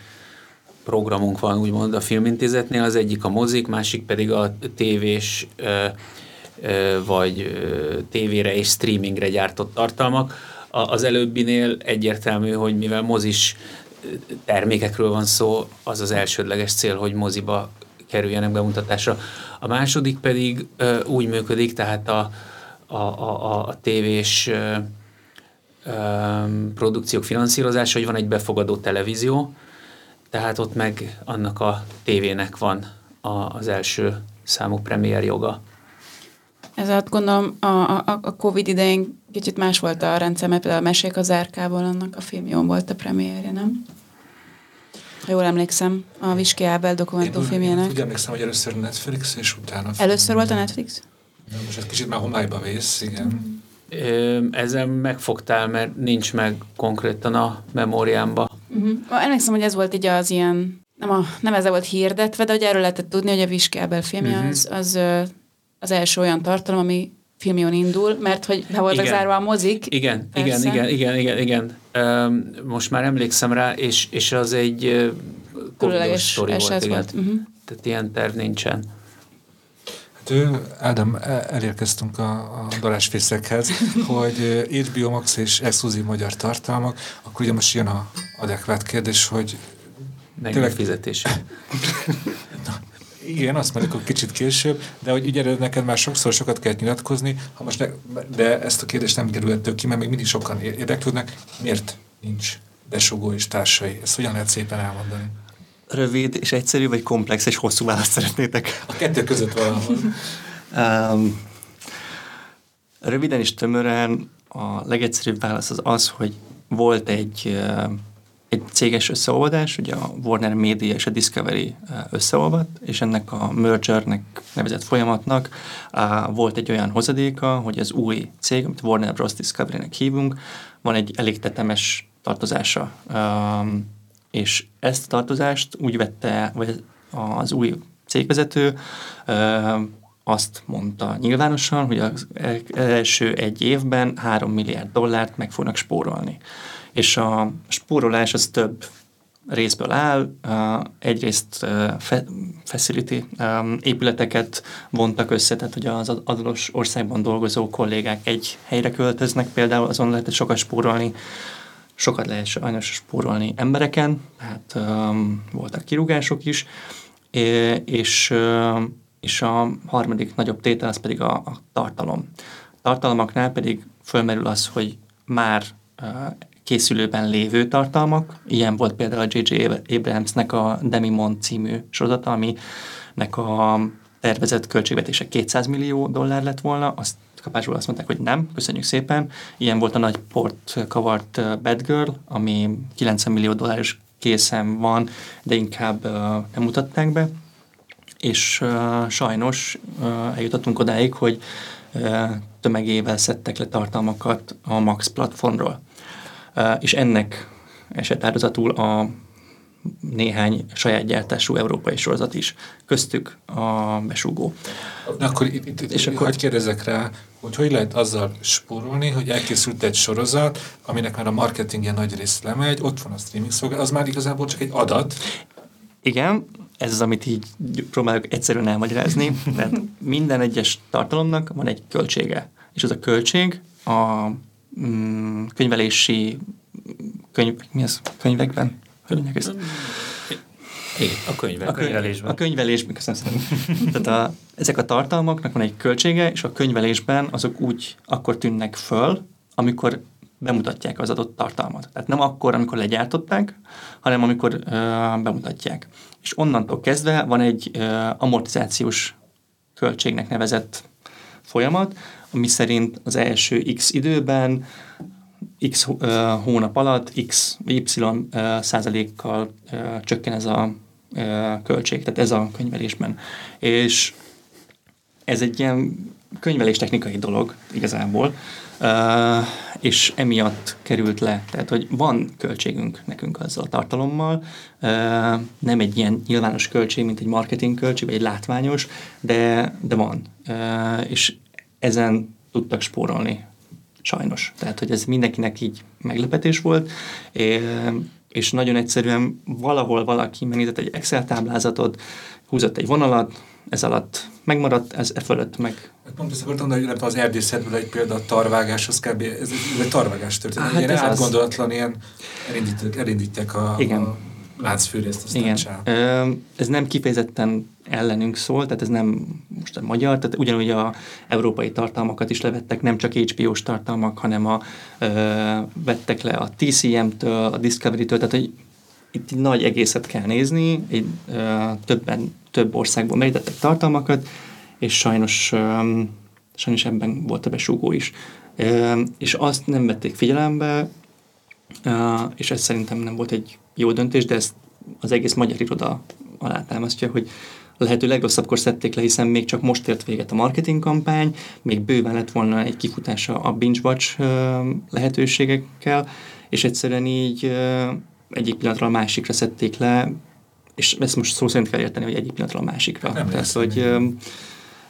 programunk van, úgymond a filmintézetnél, az egyik a mozik, másik pedig a tévés ö, vagy tévére és streamingre gyártott tartalmak az előbbinél egyértelmű, hogy mivel mozis termékekről van szó, az az elsődleges cél, hogy moziba kerüljenek bemutatásra. A második pedig úgy működik, tehát a, a, a, a tévés ö, ö, produkciók finanszírozása, hogy van egy befogadó televízió, tehát ott meg annak a tévének van a, az első számú premier joga. Ez azt gondolom a, a, a Covid idején kicsit más volt a rendszer, mert például a Mesék az Árkából annak a filmjón volt a premierje, nem? Ha jól emlékszem, a Viski Ábel dokumentumfilmjének. Én úgy emlékszem, hogy először Netflix, és utána... Először volt a Netflix? De most ez kicsit már homályba vész, igen. Ezzel megfogtál, mert nincs meg konkrétan a memóriámba. Uh-huh. Emlékszem, hogy ez volt így az ilyen, nem, a, nem ezzel volt hirdetve, de hogy erről lehetett tudni, hogy a Viski Ábel filmje uh-huh. az, az az első olyan tartalom, ami filmjón indul, mert hogy le voltak zárva a mozik. Igen, igen, igen, igen, igen, igen. Most már emlékszem rá, és, és az egy különleges sztori volt. Igen. volt. Uh-huh. Tehát ilyen terv nincsen. Hát ő, Ádám, e, elérkeztünk a, a darásfészekhez, hogy HBO Max és exkluzív magyar tartalmak, akkor ugye most jön a adekvát kérdés, hogy Tényleg fizetés. Igen, azt mondjuk, hogy kicsit később, de hogy ugye neked már sokszor sokat kell nyilatkozni, ha most ne, de ezt a kérdést nem kerülhettük ki, mert még mindig sokan érdeklődnek, miért nincs Besogó és társai? Ezt hogyan lehet szépen elmondani? Rövid és egyszerű, vagy komplex és hosszú választ szeretnétek? A kettő között valahol. um, röviden és tömören a legegyszerűbb válasz az az, hogy volt egy, egy céges összeolvadás, ugye a Warner Media és a Discovery összeolvadt, és ennek a mergernek nevezett folyamatnak volt egy olyan hozadéka, hogy az új cég, amit Warner Bros. Discovery-nek hívunk, van egy elég tetemes tartozása. És ezt a tartozást úgy vette, vagy az új cégvezető azt mondta nyilvánosan, hogy az első egy évben 3 milliárd dollárt meg fognak spórolni. És a spórolás az több részből áll. Egyrészt facility épületeket vontak össze, tehát hogy az adós országban dolgozó kollégák egy helyre költöznek, például azon lehet sokat spórolni, sokat lehet sajnos spórolni embereken, tehát voltak kirúgások is, és és a harmadik nagyobb tétel az pedig a, a tartalom. A tartalmaknál pedig fölmerül az, hogy már készülőben lévő tartalmak, ilyen volt például a J.J. Abramsnek a Demimon című sorozata, aminek a tervezett költségvetése 200 millió dollár lett volna, azt kapásból azt mondták, hogy nem, köszönjük szépen. Ilyen volt a nagy port kavart Bad Girl, ami 90 millió dolláros készen van, de inkább uh, nem mutatták be és uh, sajnos uh, eljutottunk odáig, hogy uh, tömegével szedtek le tartalmakat a Max platformról. És ennek esett áldozatul a néhány saját gyártású európai sorozat is, köztük a besúgó. Na akkor itt, itt, és akkor hogy kérdezek rá, hogy hogy lehet azzal spórolni, hogy elkészült egy sorozat, aminek már a marketingje nagy rész lemegy, ott van a streaming szolgálat, az már igazából csak egy adat. Igen, ez az, amit így próbálok egyszerűen elmagyarázni, mert minden egyes tartalomnak van egy költsége, és az a költség a mm, könyvelési könyv, mi az? Könyvekben? Hogy mondják ezt? A könyvek. A, könyvelésben. A könyvelésben, köszönöm szépen. Tehát a, ezek a tartalmaknak van egy költsége, és a könyvelésben azok úgy akkor tűnnek föl, amikor bemutatják az adott tartalmat. Tehát nem akkor, amikor legyártották, hanem amikor uh, bemutatják. És onnantól kezdve van egy uh, amortizációs költségnek nevezett folyamat, ami szerint az első x időben, x hónap alatt, x, y százalékkal csökken ez a költség, tehát ez a könyvelésben. És ez egy ilyen könyvelés technikai dolog igazából, és emiatt került le. Tehát, hogy van költségünk nekünk azzal a tartalommal, nem egy ilyen nyilvános költség, mint egy marketing költség, vagy egy látványos, de, de van. És ezen tudtak spórolni, sajnos. Tehát, hogy ez mindenkinek így meglepetés volt, és nagyon egyszerűen valahol valaki megnézett egy Excel táblázatot, húzott egy vonalat, ez alatt megmaradt, ez e fölött meg. Hát pont ezt akartam hogy az erdészetből egy példa a tarvágás, az kb. ez egy tarvágás történet. Hát ilyen átgondolatlan, az... ilyen elindítják, elindítják a, Igen. a láncfűrészt, aztán Igen. Ö, ez nem kifejezetten ellenünk szól, tehát ez nem most a magyar, tehát ugyanúgy a európai tartalmakat is levettek, nem csak HBO-s tartalmak, hanem a, ö, vettek le a TCM-től, a Discovery-től, tehát hogy itt egy nagy egészet kell nézni, egy, ö, többen, több országból merítettek tartalmakat, és sajnos, ö, sajnos ebben volt a besúgó is. Ö, és azt nem vették figyelembe, ö, és ez szerintem nem volt egy jó döntés, de ezt az egész magyar iroda alátámasztja, hogy a lehető legrosszabbkor szedték le, hiszen még csak most ért véget a marketing kampány, még bőven lett volna egy kifutása a binge watch lehetőségekkel, és egyszerűen így egyik pillanatra a másikra szedték le, és ezt most szó szerint kell érteni, hogy egyik pillanatra a másikra. Nem Tehát, hogy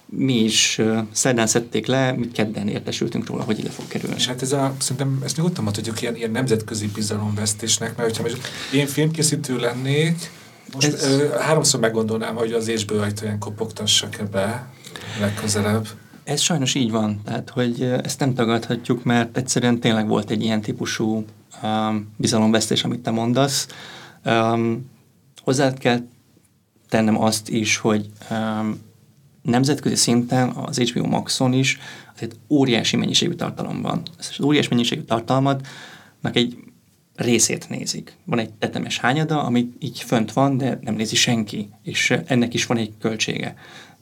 mi is szerdán szedték le, mi kedden értesültünk róla, hogy ide fog kerülni. És hát ez a, szerintem ezt nyugodtan mondhatjuk ilyen, ilyen nemzetközi bizalomvesztésnek, mert hogyha én filmkészítő lennék, most ez... ö, háromszor meggondolnám, hogy az ésből ajtaján kopogtassak ebbe legközelebb. Ez sajnos így van, tehát hogy ezt nem tagadhatjuk, mert egyszerűen tényleg volt egy ilyen típusú um, bizalomvesztés, amit te mondasz. Um, hozzá kell tennem azt is, hogy um, nemzetközi szinten az HBO Maxon is azért óriási mennyiségű tartalom van. Ez az óriási mennyiségű tartalmat egy részét nézik. Van egy tetemes hányada, ami így fönt van, de nem nézi senki, és ennek is van egy költsége.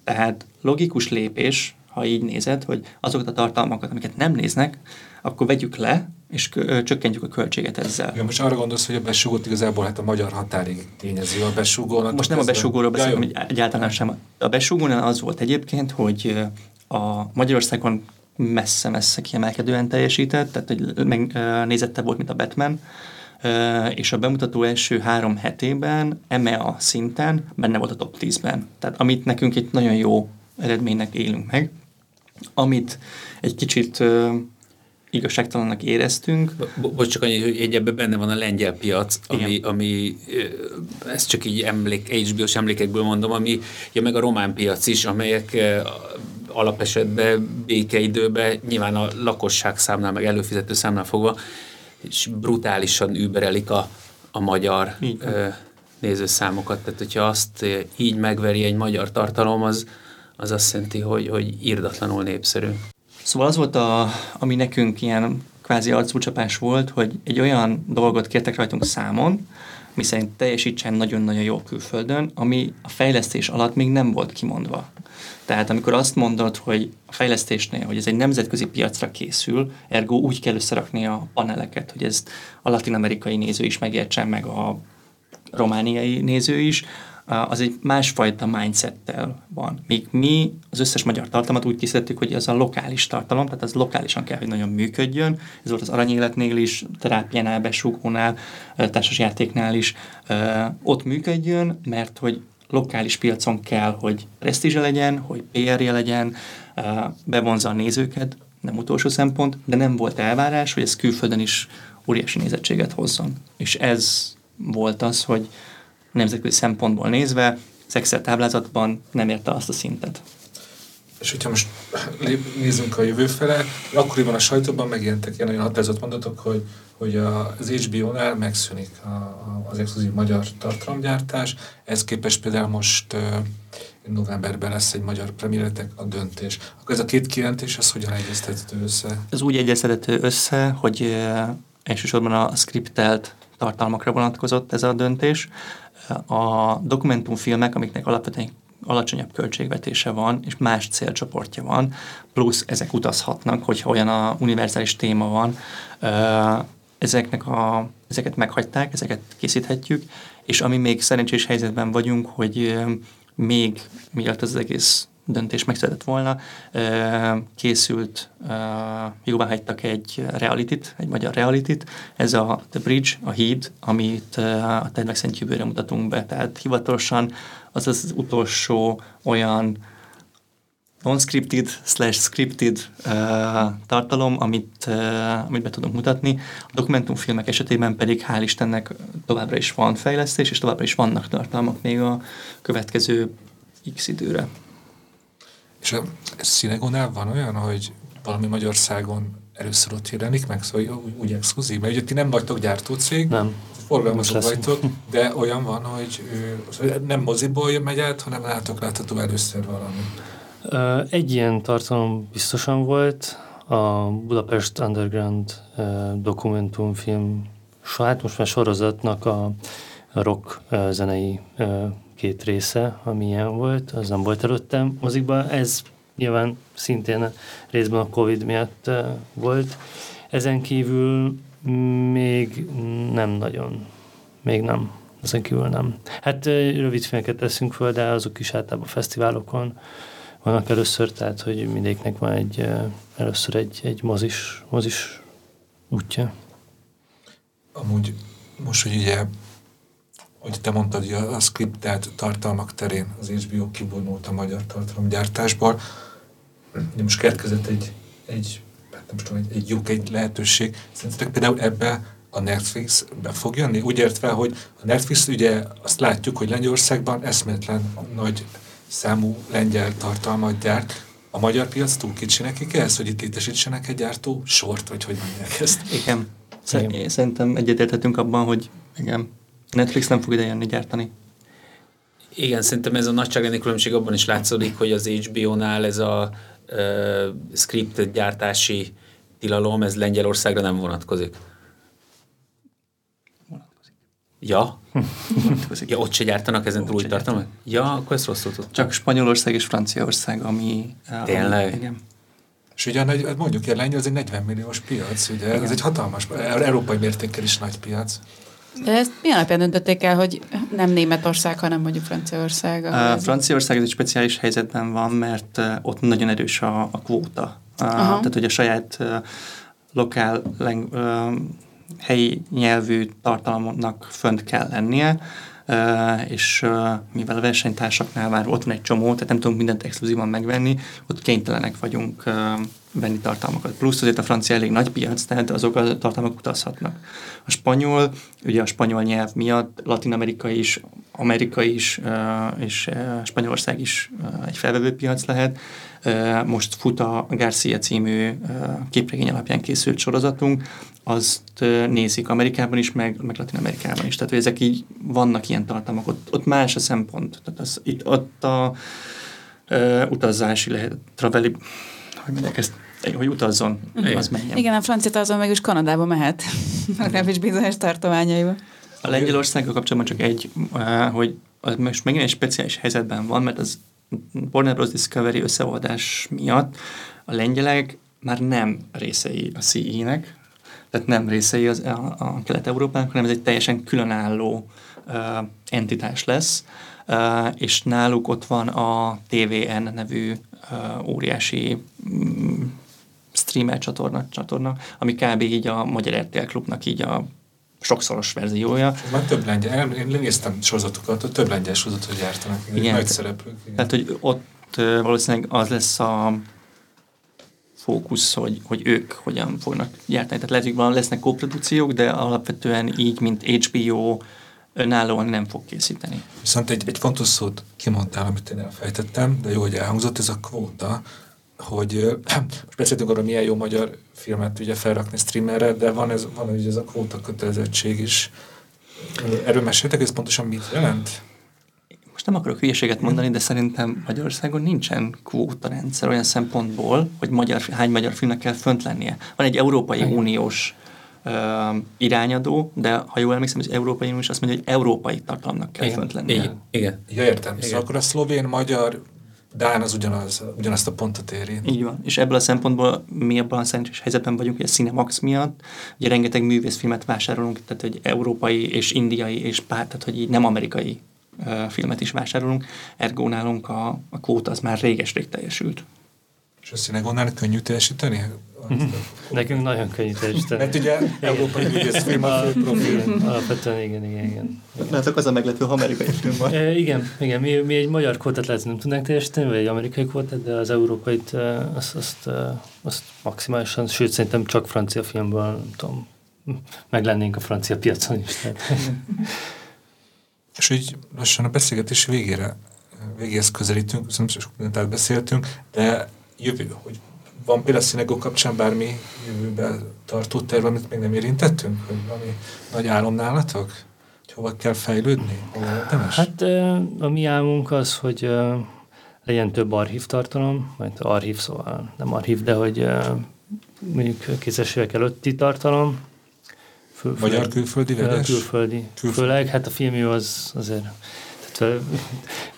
Tehát logikus lépés, ha így nézed, hogy azokat a tartalmakat, amiket nem néznek, akkor vegyük le, és csökkentjük a költséget ezzel. Ja, most arra gondolsz, hogy a besugót igazából hát a magyar határig tényezi a besugónak. Most nem a besugóról beszélünk, egyáltalán sem. A besugónál az volt egyébként, hogy a Magyarországon messze-messze kiemelkedően teljesített, tehát hogy megnézette volt, mint a Batman, és a bemutató első három hetében EMEA szinten benne volt a top 10-ben. Tehát amit nekünk egy nagyon jó eredménynek élünk meg, amit egy kicsit igazságtalannak éreztünk. Bo- bocs, csak annyi, hogy egy ebben benne van a lengyel piac, ami, ami ezt csak így emlék, HBO-s emlékekből mondom, ami ja, meg a román piac is, amelyek alapesetben békeidőben nyilván a lakosság számnál, meg előfizető számnál fogva, és brutálisan überelik a, a magyar ö, nézőszámokat. Tehát, hogyha azt így megveri egy magyar tartalom, az, az azt jelenti, hogy, hogy írdatlanul népszerű. Szóval az volt, a, ami nekünk ilyen kvázi arcúcsapás volt, hogy egy olyan dolgot kértek rajtunk számon, miszerint teljesítsen nagyon-nagyon jó külföldön, ami a fejlesztés alatt még nem volt kimondva. Tehát amikor azt mondod, hogy a fejlesztésnél, hogy ez egy nemzetközi piacra készül, ergo úgy kell összerakni a paneleket, hogy ezt a latin-amerikai néző is megértsen, meg a romániai néző is, az egy másfajta mindsettel van. Míg mi az összes magyar tartalmat úgy készítettük, hogy az a lokális tartalom, tehát az lokálisan kell, hogy nagyon működjön. Ez volt az aranyéletnél is, terápiánál, besúgónál, társasjátéknál is. Ott működjön, mert hogy lokális piacon kell, hogy presztízse legyen, hogy PR-je legyen, bevonza a nézőket, nem utolsó szempont, de nem volt elvárás, hogy ez külföldön is óriási nézettséget hozzon. És ez volt az, hogy nemzetközi szempontból nézve az Excel táblázatban nem érte azt a szintet. És hogyha most nézzünk a jövő fele, akkoriban a sajtóban megjelentek ilyen nagyon határozott mondatok, hogy, hogy az HBO-nál megszűnik a, a, az exkluzív magyar tartalomgyártás. Ez képest például most novemberben lesz egy magyar premiéretek a döntés. Akkor ez a két kijelentés, ez hogyan egyeztethető össze? Ez úgy egyeztethető össze, hogy elsősorban a skriptelt tartalmakra vonatkozott ez a döntés. A dokumentumfilmek, amiknek alapvetően alacsonyabb költségvetése van, és más célcsoportja van, plusz ezek utazhatnak, hogyha olyan a univerzális téma van, ezeknek a, ezeket meghagyták, ezeket készíthetjük, és ami még szerencsés helyzetben vagyunk, hogy még mielőtt az egész döntés megszületett volna, készült, jóvá hagytak egy realitit, egy magyar realitit, ez a The Bridge, a híd, amit a Termek Szent mutatunk be, tehát hivatalosan az az utolsó olyan non-scripted slash scripted uh, tartalom, amit, uh, amit be tudunk mutatni. A dokumentumfilmek esetében pedig hál' Istennek továbbra is van fejlesztés, és továbbra is vannak tartalmak még a következő x időre. És a Cinegónál van olyan, hogy valami Magyarországon először ott jelenik meg, szóval úgy, úgy exkluzív, mert ugye ti nem vagytok gyártócég, nem. forgalmazó vagytok, de olyan van, hogy ő, nem moziból megy át, hanem látok látható először valami. Egy ilyen tartalom biztosan volt, a Budapest Underground dokumentumfilm, hát most már sorozatnak a rock zenei két része, ami ilyen volt, az nem volt előttem mozikban. Ez nyilván szintén részben a Covid miatt volt. Ezen kívül még nem nagyon. Még nem. Ezen kívül nem. Hát rövid filmeket teszünk föl, de azok is általában fesztiválokon vannak először, tehát hogy mindegyiknek van egy, először egy, egy mozis, mozis útja. Amúgy most, hogy ugye hogy te mondtad, hogy a, a skriptelt tartalmak terén az HBO kivonult a magyar tartalomgyártásból. De most keletkezett egy, egy, hát nem tudom, egy, egy lyuk, egy lehetőség. Szerintetek például ebbe a Netflix be fog jönni? Úgy értve, hogy a Netflix ugye azt látjuk, hogy Lengyelországban eszméletlen nagy számú lengyel tartalmat gyárt. A magyar piac túl kicsi nekik ez, hogy itt létesítsenek egy gyártó sort, vagy hogy mondják ezt? Igen. Szerintem egyetérthetünk abban, hogy igen, Netflix nem fog ide jönni gyártani. Igen, szerintem ez a nagyságrendi különbség abban is látszódik, hogy az HBO-nál ez a uh, script gyártási tilalom, ez Lengyelországra nem vonatkozik. Ja? ja, ott se gyártanak ezen túl új tartalmat? Ja, akkor ezt rosszul tudtam. Csak Spanyolország és Franciaország, ami... Tényleg? Ami, igen. És ugye mondjuk el, az egy 40 milliós piac, ugye ez egy hatalmas, európai mértékkel is nagy piac. De ezt mi alapján döntötték el, hogy nem Németország, hanem mondjuk Franciaország? A Franciaország egy speciális helyzetben van, mert ott nagyon erős a, a kvóta. Aha. Tehát, hogy a saját lokál, leng, helyi nyelvű tartalomnak fönt kell lennie, és mivel a versenytársaknál már ott van egy csomó, tehát nem tudunk mindent exkluzívan megvenni, ott kénytelenek vagyunk venni tartalmakat. Plusz azért a francia elég nagy piac, tehát azok a tartalmak utazhatnak. A spanyol, ugye a spanyol nyelv miatt Latin Amerika is, Amerika is, és Spanyolország is egy felvevő piac lehet. Most fut a Garcia című képregény alapján készült sorozatunk, azt nézik Amerikában is, meg, meg Latin Amerikában is. Tehát, hogy ezek így vannak ilyen tartalmak, ott, ott más a szempont. Tehát az, itt ott a uh, utazási lehet, traveli, hogy mondják ezt, hogy utazzon, Igen. az menjen. Igen, a francia azon meg is Kanadába mehet, legalábbis bizonyos tartományaiba. A Lengyelországgal kapcsolatban csak egy, hogy az most megint egy speciális helyzetben van, mert az Warner Bros. Discovery összeoldás miatt a lengyelek már nem részei a CE-nek, tehát nem részei az, a, a Kelet-Európának, hanem ez egy teljesen különálló uh, entitás lesz, uh, és náluk ott van a TVN nevű uh, óriási um, streamer csatorna, csatorna, ami kb. így a Magyar RTL Klubnak így a sokszoros verziója. Már több lengyel, én néztem sorozatokat, több lengyel sorozatot gyártanak, igen, nagy szereplők. Igen. Tehát, hogy ott valószínűleg az lesz a fókusz, hogy, hogy ők hogyan fognak gyártani. Tehát lehet, hogy van, lesznek kóprodukciók, de alapvetően így, mint HBO, önállóan nem fog készíteni. Viszont egy, egy fontos szót kimondtál, amit én elfejtettem, de jó, hogy elhangzott, ez a kvóta, hogy most beszéltünk arról, milyen jó magyar filmet ugye felrakni streamerre, de van ez, van ugye ez a kvóta kötelezettség is. Erről meséltek, ez pontosan mit jelent? Most nem akarok hülyeséget mondani, de szerintem Magyarországon nincsen kvóta rendszer olyan szempontból, hogy magyar, hány magyar filmnek kell fönt lennie. Van egy Európai Igen. Uniós uh, irányadó, de ha jól emlékszem, az Európai Uniós azt mondja, hogy európai tartalomnak kell Igen. fönt lennie. Igen. Igen. Ja, értem. Igen. Szóval akkor a szlovén, magyar, Dán az ugyanaz, ugyanazt a pontot éri. Így van. És ebből a szempontból mi abban a szerencsés helyzetben vagyunk, hogy a Cinemax miatt ugye rengeteg művészfilmet vásárolunk, tehát hogy európai és indiai és pár, tehát hogy így nem amerikai filmet is vásárolunk, ergo nálunk a, a kvóta az már réges-rég teljesült. És a Cinegonnál könnyű teljesíteni? Nekünk nagyon könnyű teljesíteni. Mert ugye európai film a profil. Alapvetően igen, igen, igen. Látok, az a meglepő, ha amerikai film van. E, igen, igen. Mi, mi egy magyar kvótát lehet nem tudnánk teljesíteni, vagy egy amerikai kvótát, de az európait azt, azt, azt maximálisan, sőt szerintem csak francia filmből, nem tudom, meg lennénk a francia piacon is. Tehát. És így lassan a beszélgetés végére, végéhez közelítünk, szerintem sok mindent átbeszéltünk, de jövő, hogy van például a színegó kapcsán bármi jövőben tartó terv, amit még nem érintettünk? Hogy valami nagy álom nálatok? Hogy hova kell fejlődni? Hova Hát a mi álmunk az, hogy legyen több archív tartalom, majd archív, szóval nem archív, de hogy mondjuk kézes évek előtti tartalom, Föl, Magyar külföldi vegyes? Külföldi. külföldi. Főleg, hát a filmjű az azért tehát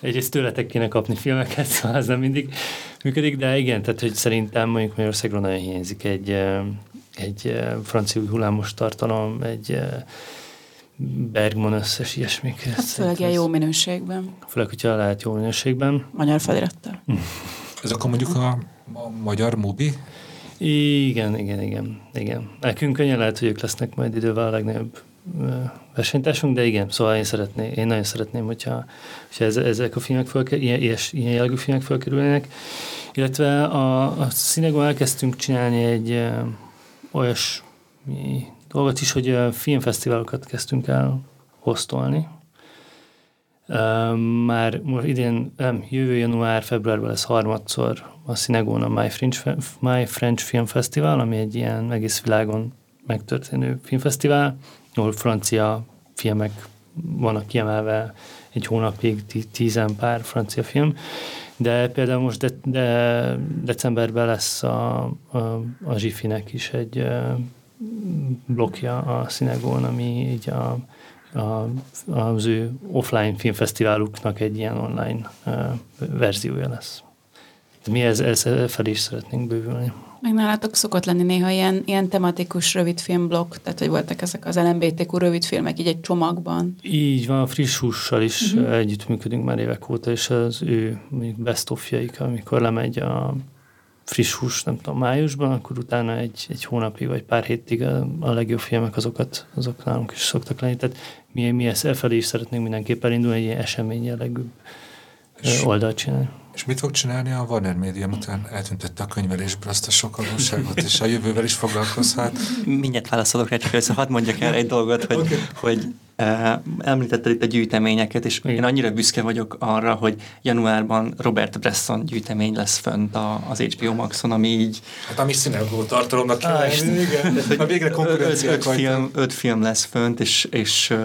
egyrészt tőletek kéne kapni filmeket, szóval az nem mindig működik, de igen, tehát hogy szerintem mondjuk Magyarországról nagyon hiányzik egy, egy francia hullámos tartalom, egy Bergman összes ilyesmik. Hát főleg ilyen jó minőségben. Főleg, hogyha lehet jó minőségben. Magyar felirattal. Ez akkor mondjuk a, a magyar mobi igen, igen, igen, igen. Nekünk könnyen lehet, hogy ők lesznek majd idővel a legnagyobb versenytársunk, de igen, szóval én szeretném, én nagyon szeretném, hogyha, hogyha ezek a filmek fölker, ilyen, ilyen, ilyen jellegű filmek fölkerülnének. Illetve a, a színegon elkezdtünk csinálni egy ö, olyas dolgot is, hogy a filmfesztiválokat kezdtünk el hoztolni. Már most idén, nem, jövő január, februárban lesz harmadszor a Cinegón a My French, My French Film Festival, ami egy ilyen egész világon megtörténő filmfesztivál, ahol francia filmek vannak kiemelve egy hónapig, tízen pár francia film, de például most de, de decemberben lesz a, a, a Zsifinek is egy blokja a Cinegón, ami így a a, az ő offline filmfesztiváluknak egy ilyen online verziója lesz. Mi ez, ez felé is szeretnénk bővülni. Meg nálatok szokott lenni néha ilyen, ilyen tematikus rövidfilmblokk, tehát hogy voltak ezek az LMBTQ rövidfilmek így egy csomagban. Így van, a friss hússal is uh-huh. együttműködünk már évek óta, és az ő best of amikor lemegy a friss hús, nem tudom, májusban, akkor utána egy, egy hónapig vagy pár hétig a, a legjobb filmek azokat, azok nálunk is szoktak lenni. Tehát mi, mi ezt elfelé is szeretnénk mindenképpen indulni, egy ilyen esemény jellegű oldalt csinálni. És mit fog csinálni a Warner Media, után eltüntette a könyvelésből azt a sok adósságot, és a jövővel is foglalkozhat? Mindjárt válaszolok rá, csak össze hadd mondjak el egy dolgot, hogy, okay. hogy uh, említetted itt a gyűjteményeket, és Igen. én annyira büszke vagyok arra, hogy januárban Robert Bresson gyűjtemény lesz fönt a, az HBO Maxon, ami így... Hát ami színelgó tartalomnak kell ah, igen. A végre konkurenciák öt, öt, film, öt film lesz fönt, és, és uh,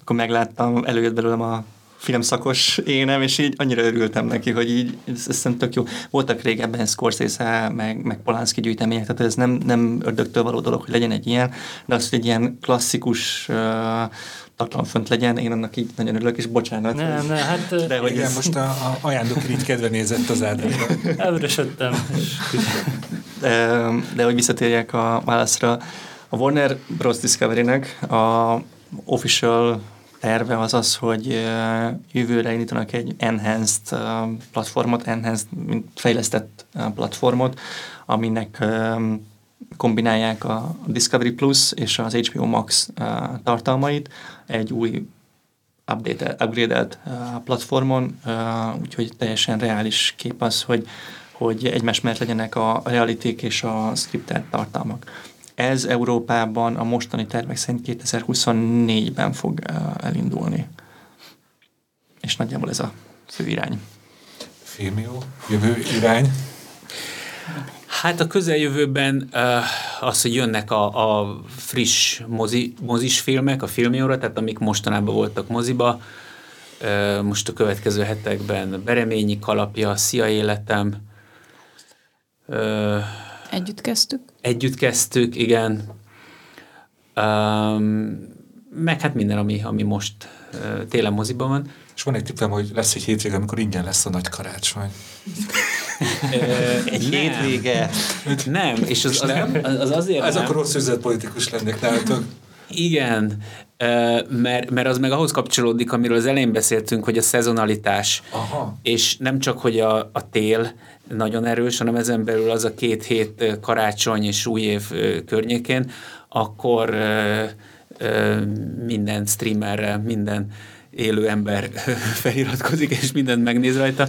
akkor megláttam, előjött belőlem a filmszakos énem, és így annyira örültem neki, hogy így ez, ez tök jó. Voltak régebben Scorsese, meg, meg Polanski gyűjtemények, tehát ez nem, nem ördögtől való dolog, hogy legyen egy ilyen, de az, hogy egy ilyen klasszikus uh, tartalom fönt legyen, én annak így nagyon örülök, és bocsánat. Nem, nem, hát... De hogy igen, ez... most a, a ajándok így kedve nézett az Ádámra. Elvörösödtem. de, de hogy visszatérjek a válaszra, a Warner Bros. Discovery-nek a official terve az az, hogy jövőre indítanak egy enhanced platformot, enhanced, mint fejlesztett platformot, aminek kombinálják a Discovery Plus és az HBO Max tartalmait egy új updated, upgraded platformon, úgyhogy teljesen reális kép az, hogy, hogy egymás mellett legyenek a realiték és a scripted tartalmak. Ez Európában a mostani tervek szerint 2024-ben fog elindulni. És nagyjából ez a fő irány. Filmió, jövő irány? Hát a közeljövőben az, hogy jönnek a, a friss mozi, mozis filmek a filmióra, tehát amik mostanában voltak moziba, most a következő hetekben Bereményi kalapja, Szia életem, Együtt kezdtük? Együtt kezdtük, igen. Um, meg hát minden, ami, ami most uh, télen moziban van. És van egy tippem, hogy lesz egy hétvége, amikor ingyen lesz a nagy karácsony. egy hétvége. Nem, és az, az, nem? az azért Ez nem. akkor rossz politikus lennék nálatok. Igen, mert, mert az meg ahhoz kapcsolódik, amiről az elején beszéltünk, hogy a szezonalitás, Aha. és nem csak, hogy a, a tél nagyon erős, hanem ezen belül az a két hét karácsony és új év környékén, akkor minden streamerre, minden élő ember feliratkozik, és mindent megnéz rajta.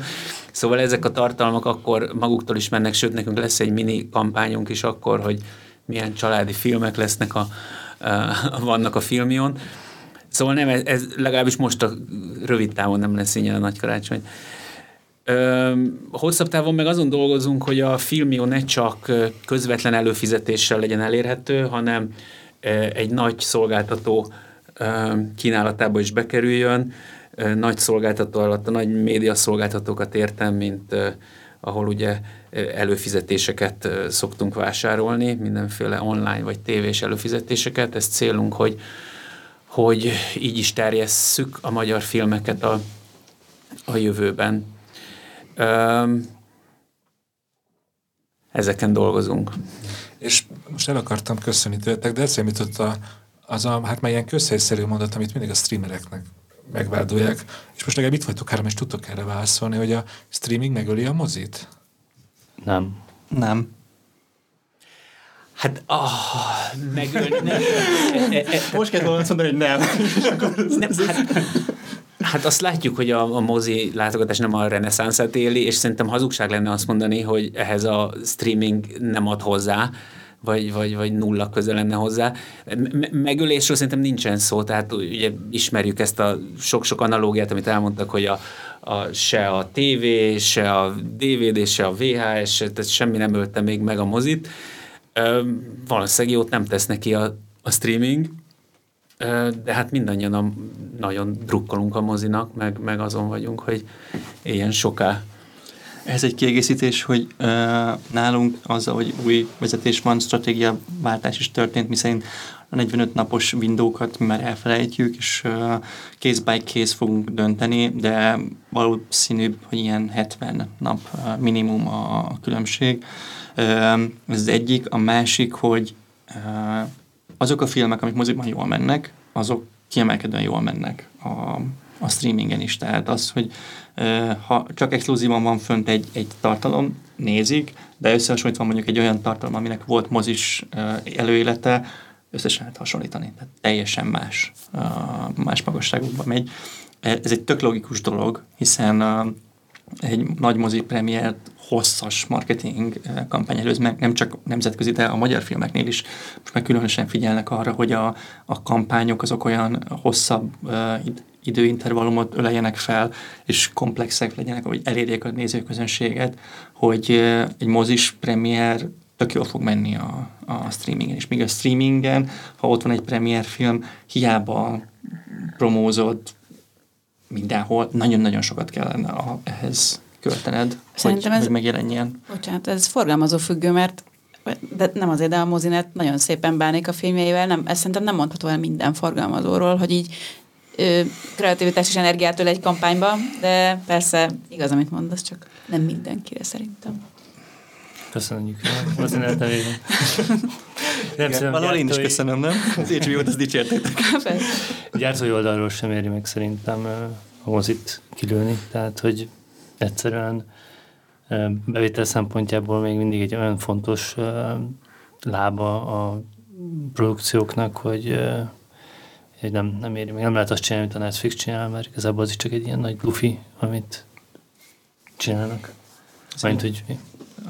Szóval ezek a tartalmak akkor maguktól is mennek, sőt, nekünk lesz egy mini kampányunk is akkor, hogy milyen családi filmek lesznek a, a vannak a filmion. Szóval nem, ez, legalábbis most a rövid távon nem lesz ingyen a nagy karácsony. Hosszabb távon meg azon dolgozunk, hogy a filmió ne csak közvetlen előfizetéssel legyen elérhető, hanem egy nagy szolgáltató kínálatába is bekerüljön. Nagy szolgáltató alatt a nagy média szolgáltatókat értem, mint ahol ugye előfizetéseket szoktunk vásárolni, mindenféle online vagy tévés előfizetéseket. Ez célunk, hogy, hogy így is terjesszük a magyar filmeket a, a jövőben. Ezeken dolgozunk. És most el akartam köszönni tőletek, de eszembe jutott a, az a, hát már ilyen közhelyszerű mondat, amit mindig a streamereknek megvádolják. És most legalább itt vagytok három, és tudtok erre válaszolni, hogy a streaming megöli a mozit? Nem. Nem. Hát, ah, megöl, nem. E, e, e, Most kell volna mondani, hogy nem. nem hát, Hát azt látjuk, hogy a, a mozi látogatás nem a reneszánszát éli, és szerintem hazugság lenne azt mondani, hogy ehhez a streaming nem ad hozzá, vagy, vagy, vagy nulla köze lenne hozzá. Megölésről szerintem nincsen szó, tehát ugye ismerjük ezt a sok-sok analógiát, amit elmondtak, hogy a, a, se a TV, se a DVD, se a VHS, tehát semmi nem ölte még meg a mozit. valószínűleg jót nem tesz neki a, a streaming, de hát mindannyian a, nagyon drukkolunk a mozinak, meg, meg azon vagyunk, hogy éljen soká. Ez egy kiegészítés, hogy uh, nálunk azzal, hogy új vezetés van, stratégia váltás is történt, miszerint a 45 napos windókat mi már elfelejtjük, és case by case fogunk dönteni, de valószínűbb, hogy ilyen 70 nap minimum a, különbség. Ez az egyik. A másik, hogy azok a filmek, amik moziban jól mennek, azok kiemelkedően jól mennek a, a streamingen is. Tehát az, hogy ha csak exkluzívan van fönt egy, egy tartalom, nézik, de összehasonlítva mondjuk egy olyan tartalom, aminek volt mozis előélete, összesen lehet hasonlítani. Tehát teljesen más, más magasságokban megy. Ez egy tök logikus dolog, hiszen egy nagy mozi premiért hosszas marketing kampány előz meg, nem csak nemzetközi, de a magyar filmeknél is most meg különösen figyelnek arra, hogy a, a kampányok azok olyan hosszabb uh, időintervallumot öleljenek fel, és komplexek legyenek, hogy elérjék a nézőközönséget, hogy egy mozis premier tök jól fog menni a, a streamingen. És még a streamingen, ha ott van egy premier film, hiába promózod mindenhol, nagyon-nagyon sokat kellene a, ehhez költened, Szerintem hogy, ez, hogy megjelenjen. Bocsánat, ez forgalmazó függő, mert de nem azért, de a mozinet nagyon szépen bánik a filmjeivel, nem, ezt szerintem nem mondható el minden forgalmazóról, hogy így ö, kreativitás és energiát öl egy kampányba, de persze igaz, amit mondasz, csak nem mindenkire szerintem. Köszönjük. Mozinet nevében. Nem Igen, valahol én is köszönöm, nem? Az HBO-t azt dicsértétek. Gyártói oldalról sem éri meg szerintem a mozit kilőni, tehát hogy egyszerűen bevétel szempontjából még mindig egy olyan fontos lába a produkcióknak, hogy, hogy nem, nem éri meg. Nem lehet azt csinálni, amit a Netflix csinál, mert igazából az is csak egy ilyen nagy lufi, amit csinálnak. Mint, hogy...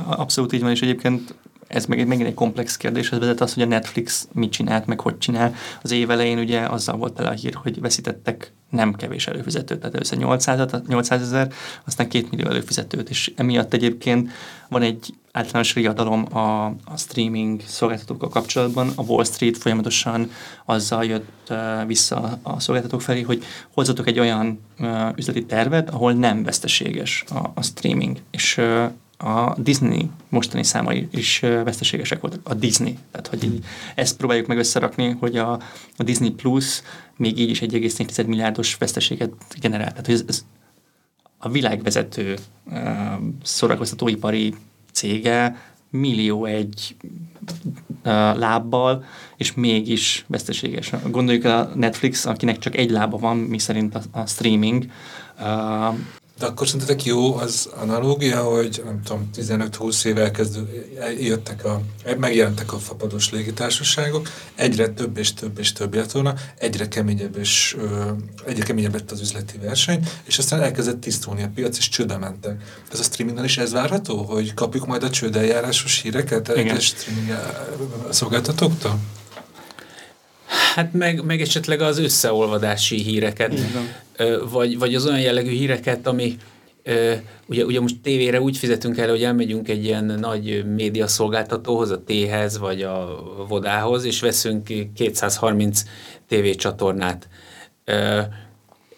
Abszolút így van, és egyébként ez meg megint egy komplex kérdéshez vezet az, hogy a Netflix mit csinált, meg hogy csinál. Az év elején ugye azzal volt tele a hír, hogy veszítettek nem kevés előfizetőt, tehát először 800, 800 ezer, aztán 2 millió előfizetőt, és emiatt egyébként van egy általános riadalom a, a streaming szolgáltatókkal kapcsolatban. A Wall Street folyamatosan azzal jött uh, vissza a szolgáltatók felé, hogy hozzatok egy olyan uh, üzleti tervet, ahol nem veszteséges a, a streaming. És uh, a Disney mostani számai is veszteségesek voltak. A Disney. Tehát, hogy így ezt próbáljuk meg összerakni, hogy a, a Disney Plus még így is 1,4 milliárdos veszteséget generál. Tehát, hogy ez, ez a világvezető uh, szórakoztatóipari cége millió egy uh, lábbal, és mégis veszteséges. Gondoljuk a Netflix, akinek csak egy lába van, mi szerint a, a streaming, uh, de akkor szerintetek jó az analógia, hogy nem tudom, 15-20 éve kezdő, jöttek a, megjelentek a fapados légitársaságok, egyre több és több és több lett volna, egyre keményebb és ö, egyre keményebb lett az üzleti verseny, és aztán elkezdett tisztulni a piac, és csődbe mentek. Ez a streamingnál is ez várható, hogy kapjuk majd a csődeljárásos híreket egyes streaming szolgáltatóktól? Hát meg, meg esetleg az összeolvadási híreket, vagy, vagy az olyan jellegű híreket, ami ugye, ugye most tévére úgy fizetünk el, hogy elmegyünk egy ilyen nagy médiaszolgáltatóhoz, a T-hez vagy a Vodához, és veszünk 230 tévécsatornát.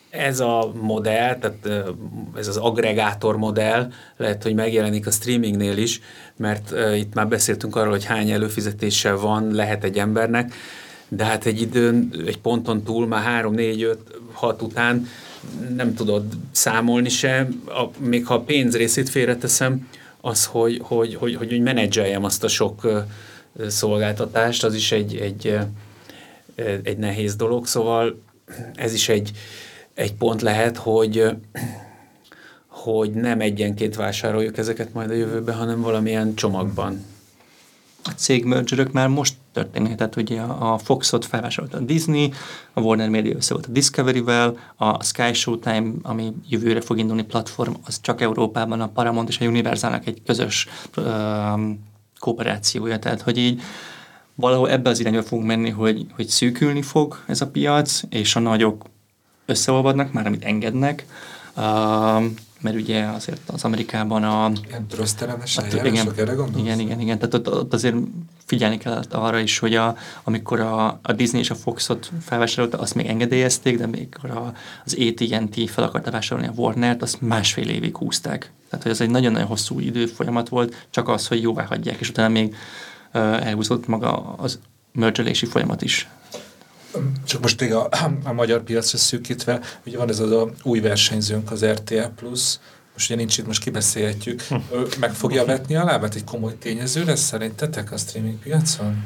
Ez a modell, tehát ez az agregátor modell lehet, hogy megjelenik a streamingnél is, mert itt már beszéltünk arról, hogy hány előfizetése van, lehet egy embernek, de hát egy időn, egy ponton túl, már 3, 4, 5, 6 után nem tudod számolni se, a, még ha a pénz részét félreteszem, az, hogy, hogy, hogy, hogy, hogy menedzseljem azt a sok szolgáltatást, az is egy, egy, egy nehéz dolog, szóval ez is egy, egy pont lehet, hogy hogy nem egyenként vásároljuk ezeket majd a jövőben, hanem valamilyen csomagban a cég már most történnek, tehát ugye a Foxot felvásárolta a Disney, a Warner Media össze volt a Discovery-vel, a Sky Showtime, ami jövőre fog indulni platform, az csak Európában a Paramount és a Universalnak egy közös um, kooperációja, tehát hogy így valahol ebbe az irányba fogunk menni, hogy, hogy szűkülni fog ez a piac, és a nagyok összeolvadnak, már amit engednek, um, mert ugye azért az Amerikában a... Ilyen trösztelenes hát, igen, erre gondolsz? Igen, igen, igen. Tehát ott, ott azért figyelni kellett arra is, hogy a, amikor a, a Disney és a Foxot felvásárolta, azt még engedélyezték, de még a, az AT&T fel akarta vásárolni a Warner-t, azt másfél évig húzták. Tehát, hogy ez egy nagyon-nagyon hosszú idő folyamat volt, csak az, hogy jóvá hagyják, és utána még uh, elhúzott maga az mergelési folyamat is. Csak most még a, a magyar piacra szűkítve, ugye van ez az a új versenyzőnk, az RTL Plus, most ugye nincs itt, most kibeszélhetjük, meg fogja vetni a lábát, egy komoly tényező lesz szerintetek a streaming piacon?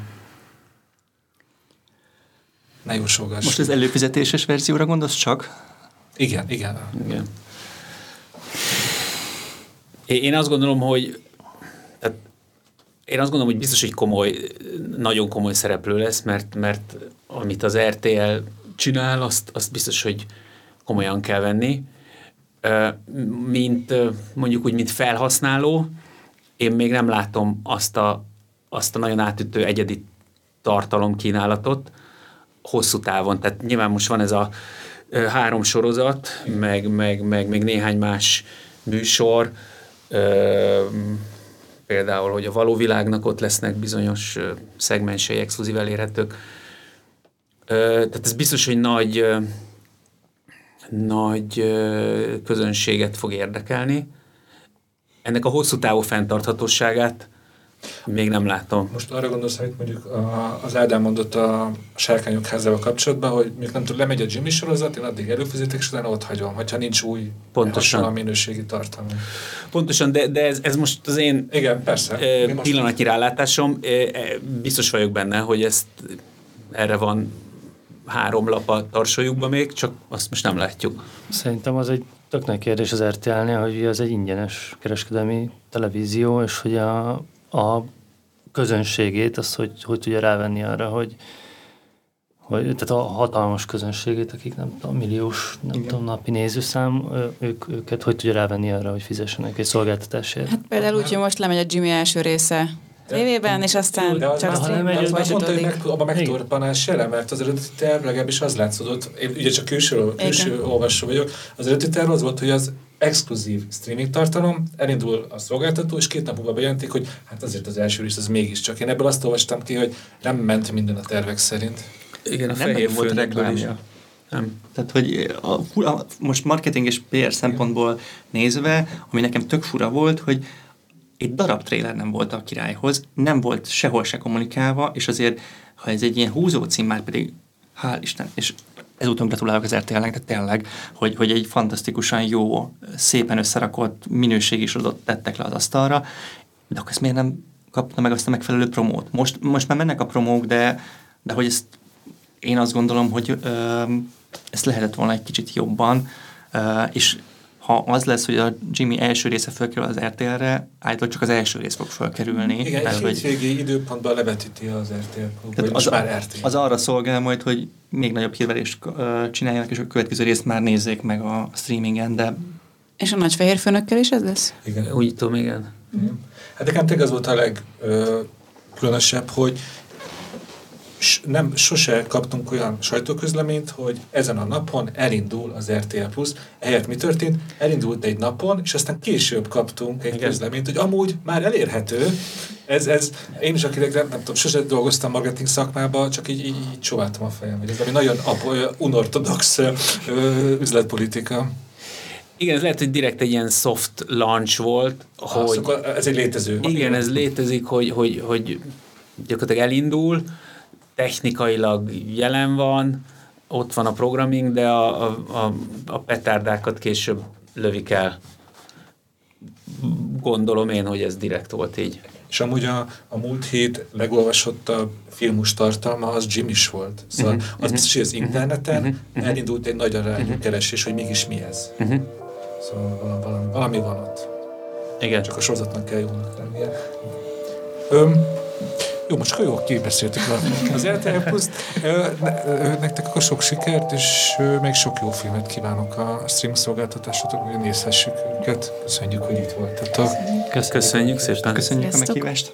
Ne jósolgass. Most az előfizetéses verzióra gondolsz csak? Igen, igen. Igen. Én azt gondolom, hogy tehát én azt gondolom, hogy biztos, hogy komoly, nagyon komoly szereplő lesz, mert, mert amit az RTL csinál, azt, azt biztos, hogy komolyan kell venni. Mint mondjuk úgy, mint felhasználó, én még nem látom azt a, azt a nagyon átütő egyedi tartalomkínálatot hosszú távon. Tehát nyilván most van ez a három sorozat, meg, meg, meg még néhány más műsor, például, hogy a való világnak ott lesznek bizonyos szegmensei exkluzív elérhetők. Tehát ez biztos, hogy nagy, nagy közönséget fog érdekelni. Ennek a hosszú távú fenntarthatóságát még nem látom. Most arra gondolsz, hogy mondjuk az Ádám mondott a sárkányok házával kapcsolatban, hogy még nem tud, lemegy a Jimmy sorozat, én addig előfizetek, és utána ott hagyom, hogyha nincs új Pontosan. a minőségi tartalma. Pontosan, de, de ez, ez most az én Igen, persze. E, pillanatnyi rálátásom. E, biztos vagyok benne, hogy ezt erre van három lap a tarsolyukban még, csak azt most nem látjuk. Szerintem az egy tök nagy kérdés az RTL-nél, hogy ez egy ingyenes kereskedelmi televízió, és hogy a, a közönségét, azt hogy, hogy tudja rávenni arra, hogy, hogy tehát a hatalmas közönségét, akik nem tudom, milliós, nem Igen. tudom, napi nézőszám, ők, őket hogy tudja rávenni arra, hogy fizessenek egy szolgáltatásért? Hát például úgy, hogy most lemegy a Jimmy első része tévében, és aztán de csak streamben mondta, hogy meg, abban megtorpanál se mert az eredeti terv legalábbis az látszódott, én ugye csak külső, külső olvasó vagyok, az eredeti terv az volt, hogy az exkluzív streaming tartalom, elindul a szolgáltató, és két nap múlva bejelentik, hogy hát azért az első rész az mégiscsak. Én ebből azt olvastam ki, hogy nem ment minden a tervek szerint. Igen, a fehér volt a reklámja. Nem. Tehát, hogy a, a, most marketing és PR szempontból nézve, ami nekem tök fura volt, hogy egy darab trailer nem volt a királyhoz, nem volt sehol se kommunikálva, és azért, ha ez egy ilyen húzó cím, már pedig hál' Isten, és ezúton gratulálok az RTL-nek, de tényleg, hogy, hogy egy fantasztikusan jó, szépen összerakott minőség is adott tettek le az asztalra, de akkor ezt miért nem kapta meg azt a megfelelő promót? Most, most már mennek a promók, de, de hogy ezt én azt gondolom, hogy ö, ezt lehetett volna egy kicsit jobban, ö, és ha az lesz, hogy a Jimmy első része fölkerül az RTL-re, állítólag csak az első rész fog fölkerülni. Igen, egy hétvégi időpontban levetíti az RTL klub, az, már RTL. Az arra szolgál majd, hogy még nagyobb hírverést csináljanak, és a következő részt már nézzék meg a streamingen, de... És a nagy fehér főnökkel is ez lesz? Igen. Úgy tudom, igen. igen. Hát nekem tényleg az volt a legkülönösebb, hogy nem, sose kaptunk olyan sajtóközleményt, hogy ezen a napon elindul az RTL Plus. Ehelyett mi történt? Elindult egy napon, és aztán később kaptunk egy Igen. közleményt, hogy amúgy már elérhető. Ez, ez, én is, akinek nem, nem tudom, sose dolgoztam marketing szakmába, csak így, így, így csóváltam a fejem, hogy ez ami nagyon unortodox üzletpolitika. Igen, ez lehet, hogy direkt egy ilyen soft launch volt. Ah, hogy, szóval ez egy létező. Igen, ez létezik, hogy, hogy, hogy gyakorlatilag elindul, technikailag jelen van, ott van a programming, de a, a, a, a petárdákat később lövik el. Gondolom én, hogy ez direkt volt így. És amúgy a, a múlt hét legolvasottabb filmus tartalma az Jim is volt. Szóval uh-huh, az biztos, hogy az interneten uh-huh, elindult egy nagy arányú uh-huh. keresés, hogy mégis mi ez. Uh-huh. Szóval valami, valami van ott. Igen. Csak a sorozatnak kell jónak lennie. Öm, jó, most jó, kibeszéltük az RTL plus Nektek akkor sok sikert, és még sok jó filmet kívánok a stream szolgáltatásotokon, hogy nézhessük őket. Köszönjük, hogy itt voltatok. Köszönjük szépen. Köszönjük a meghívást.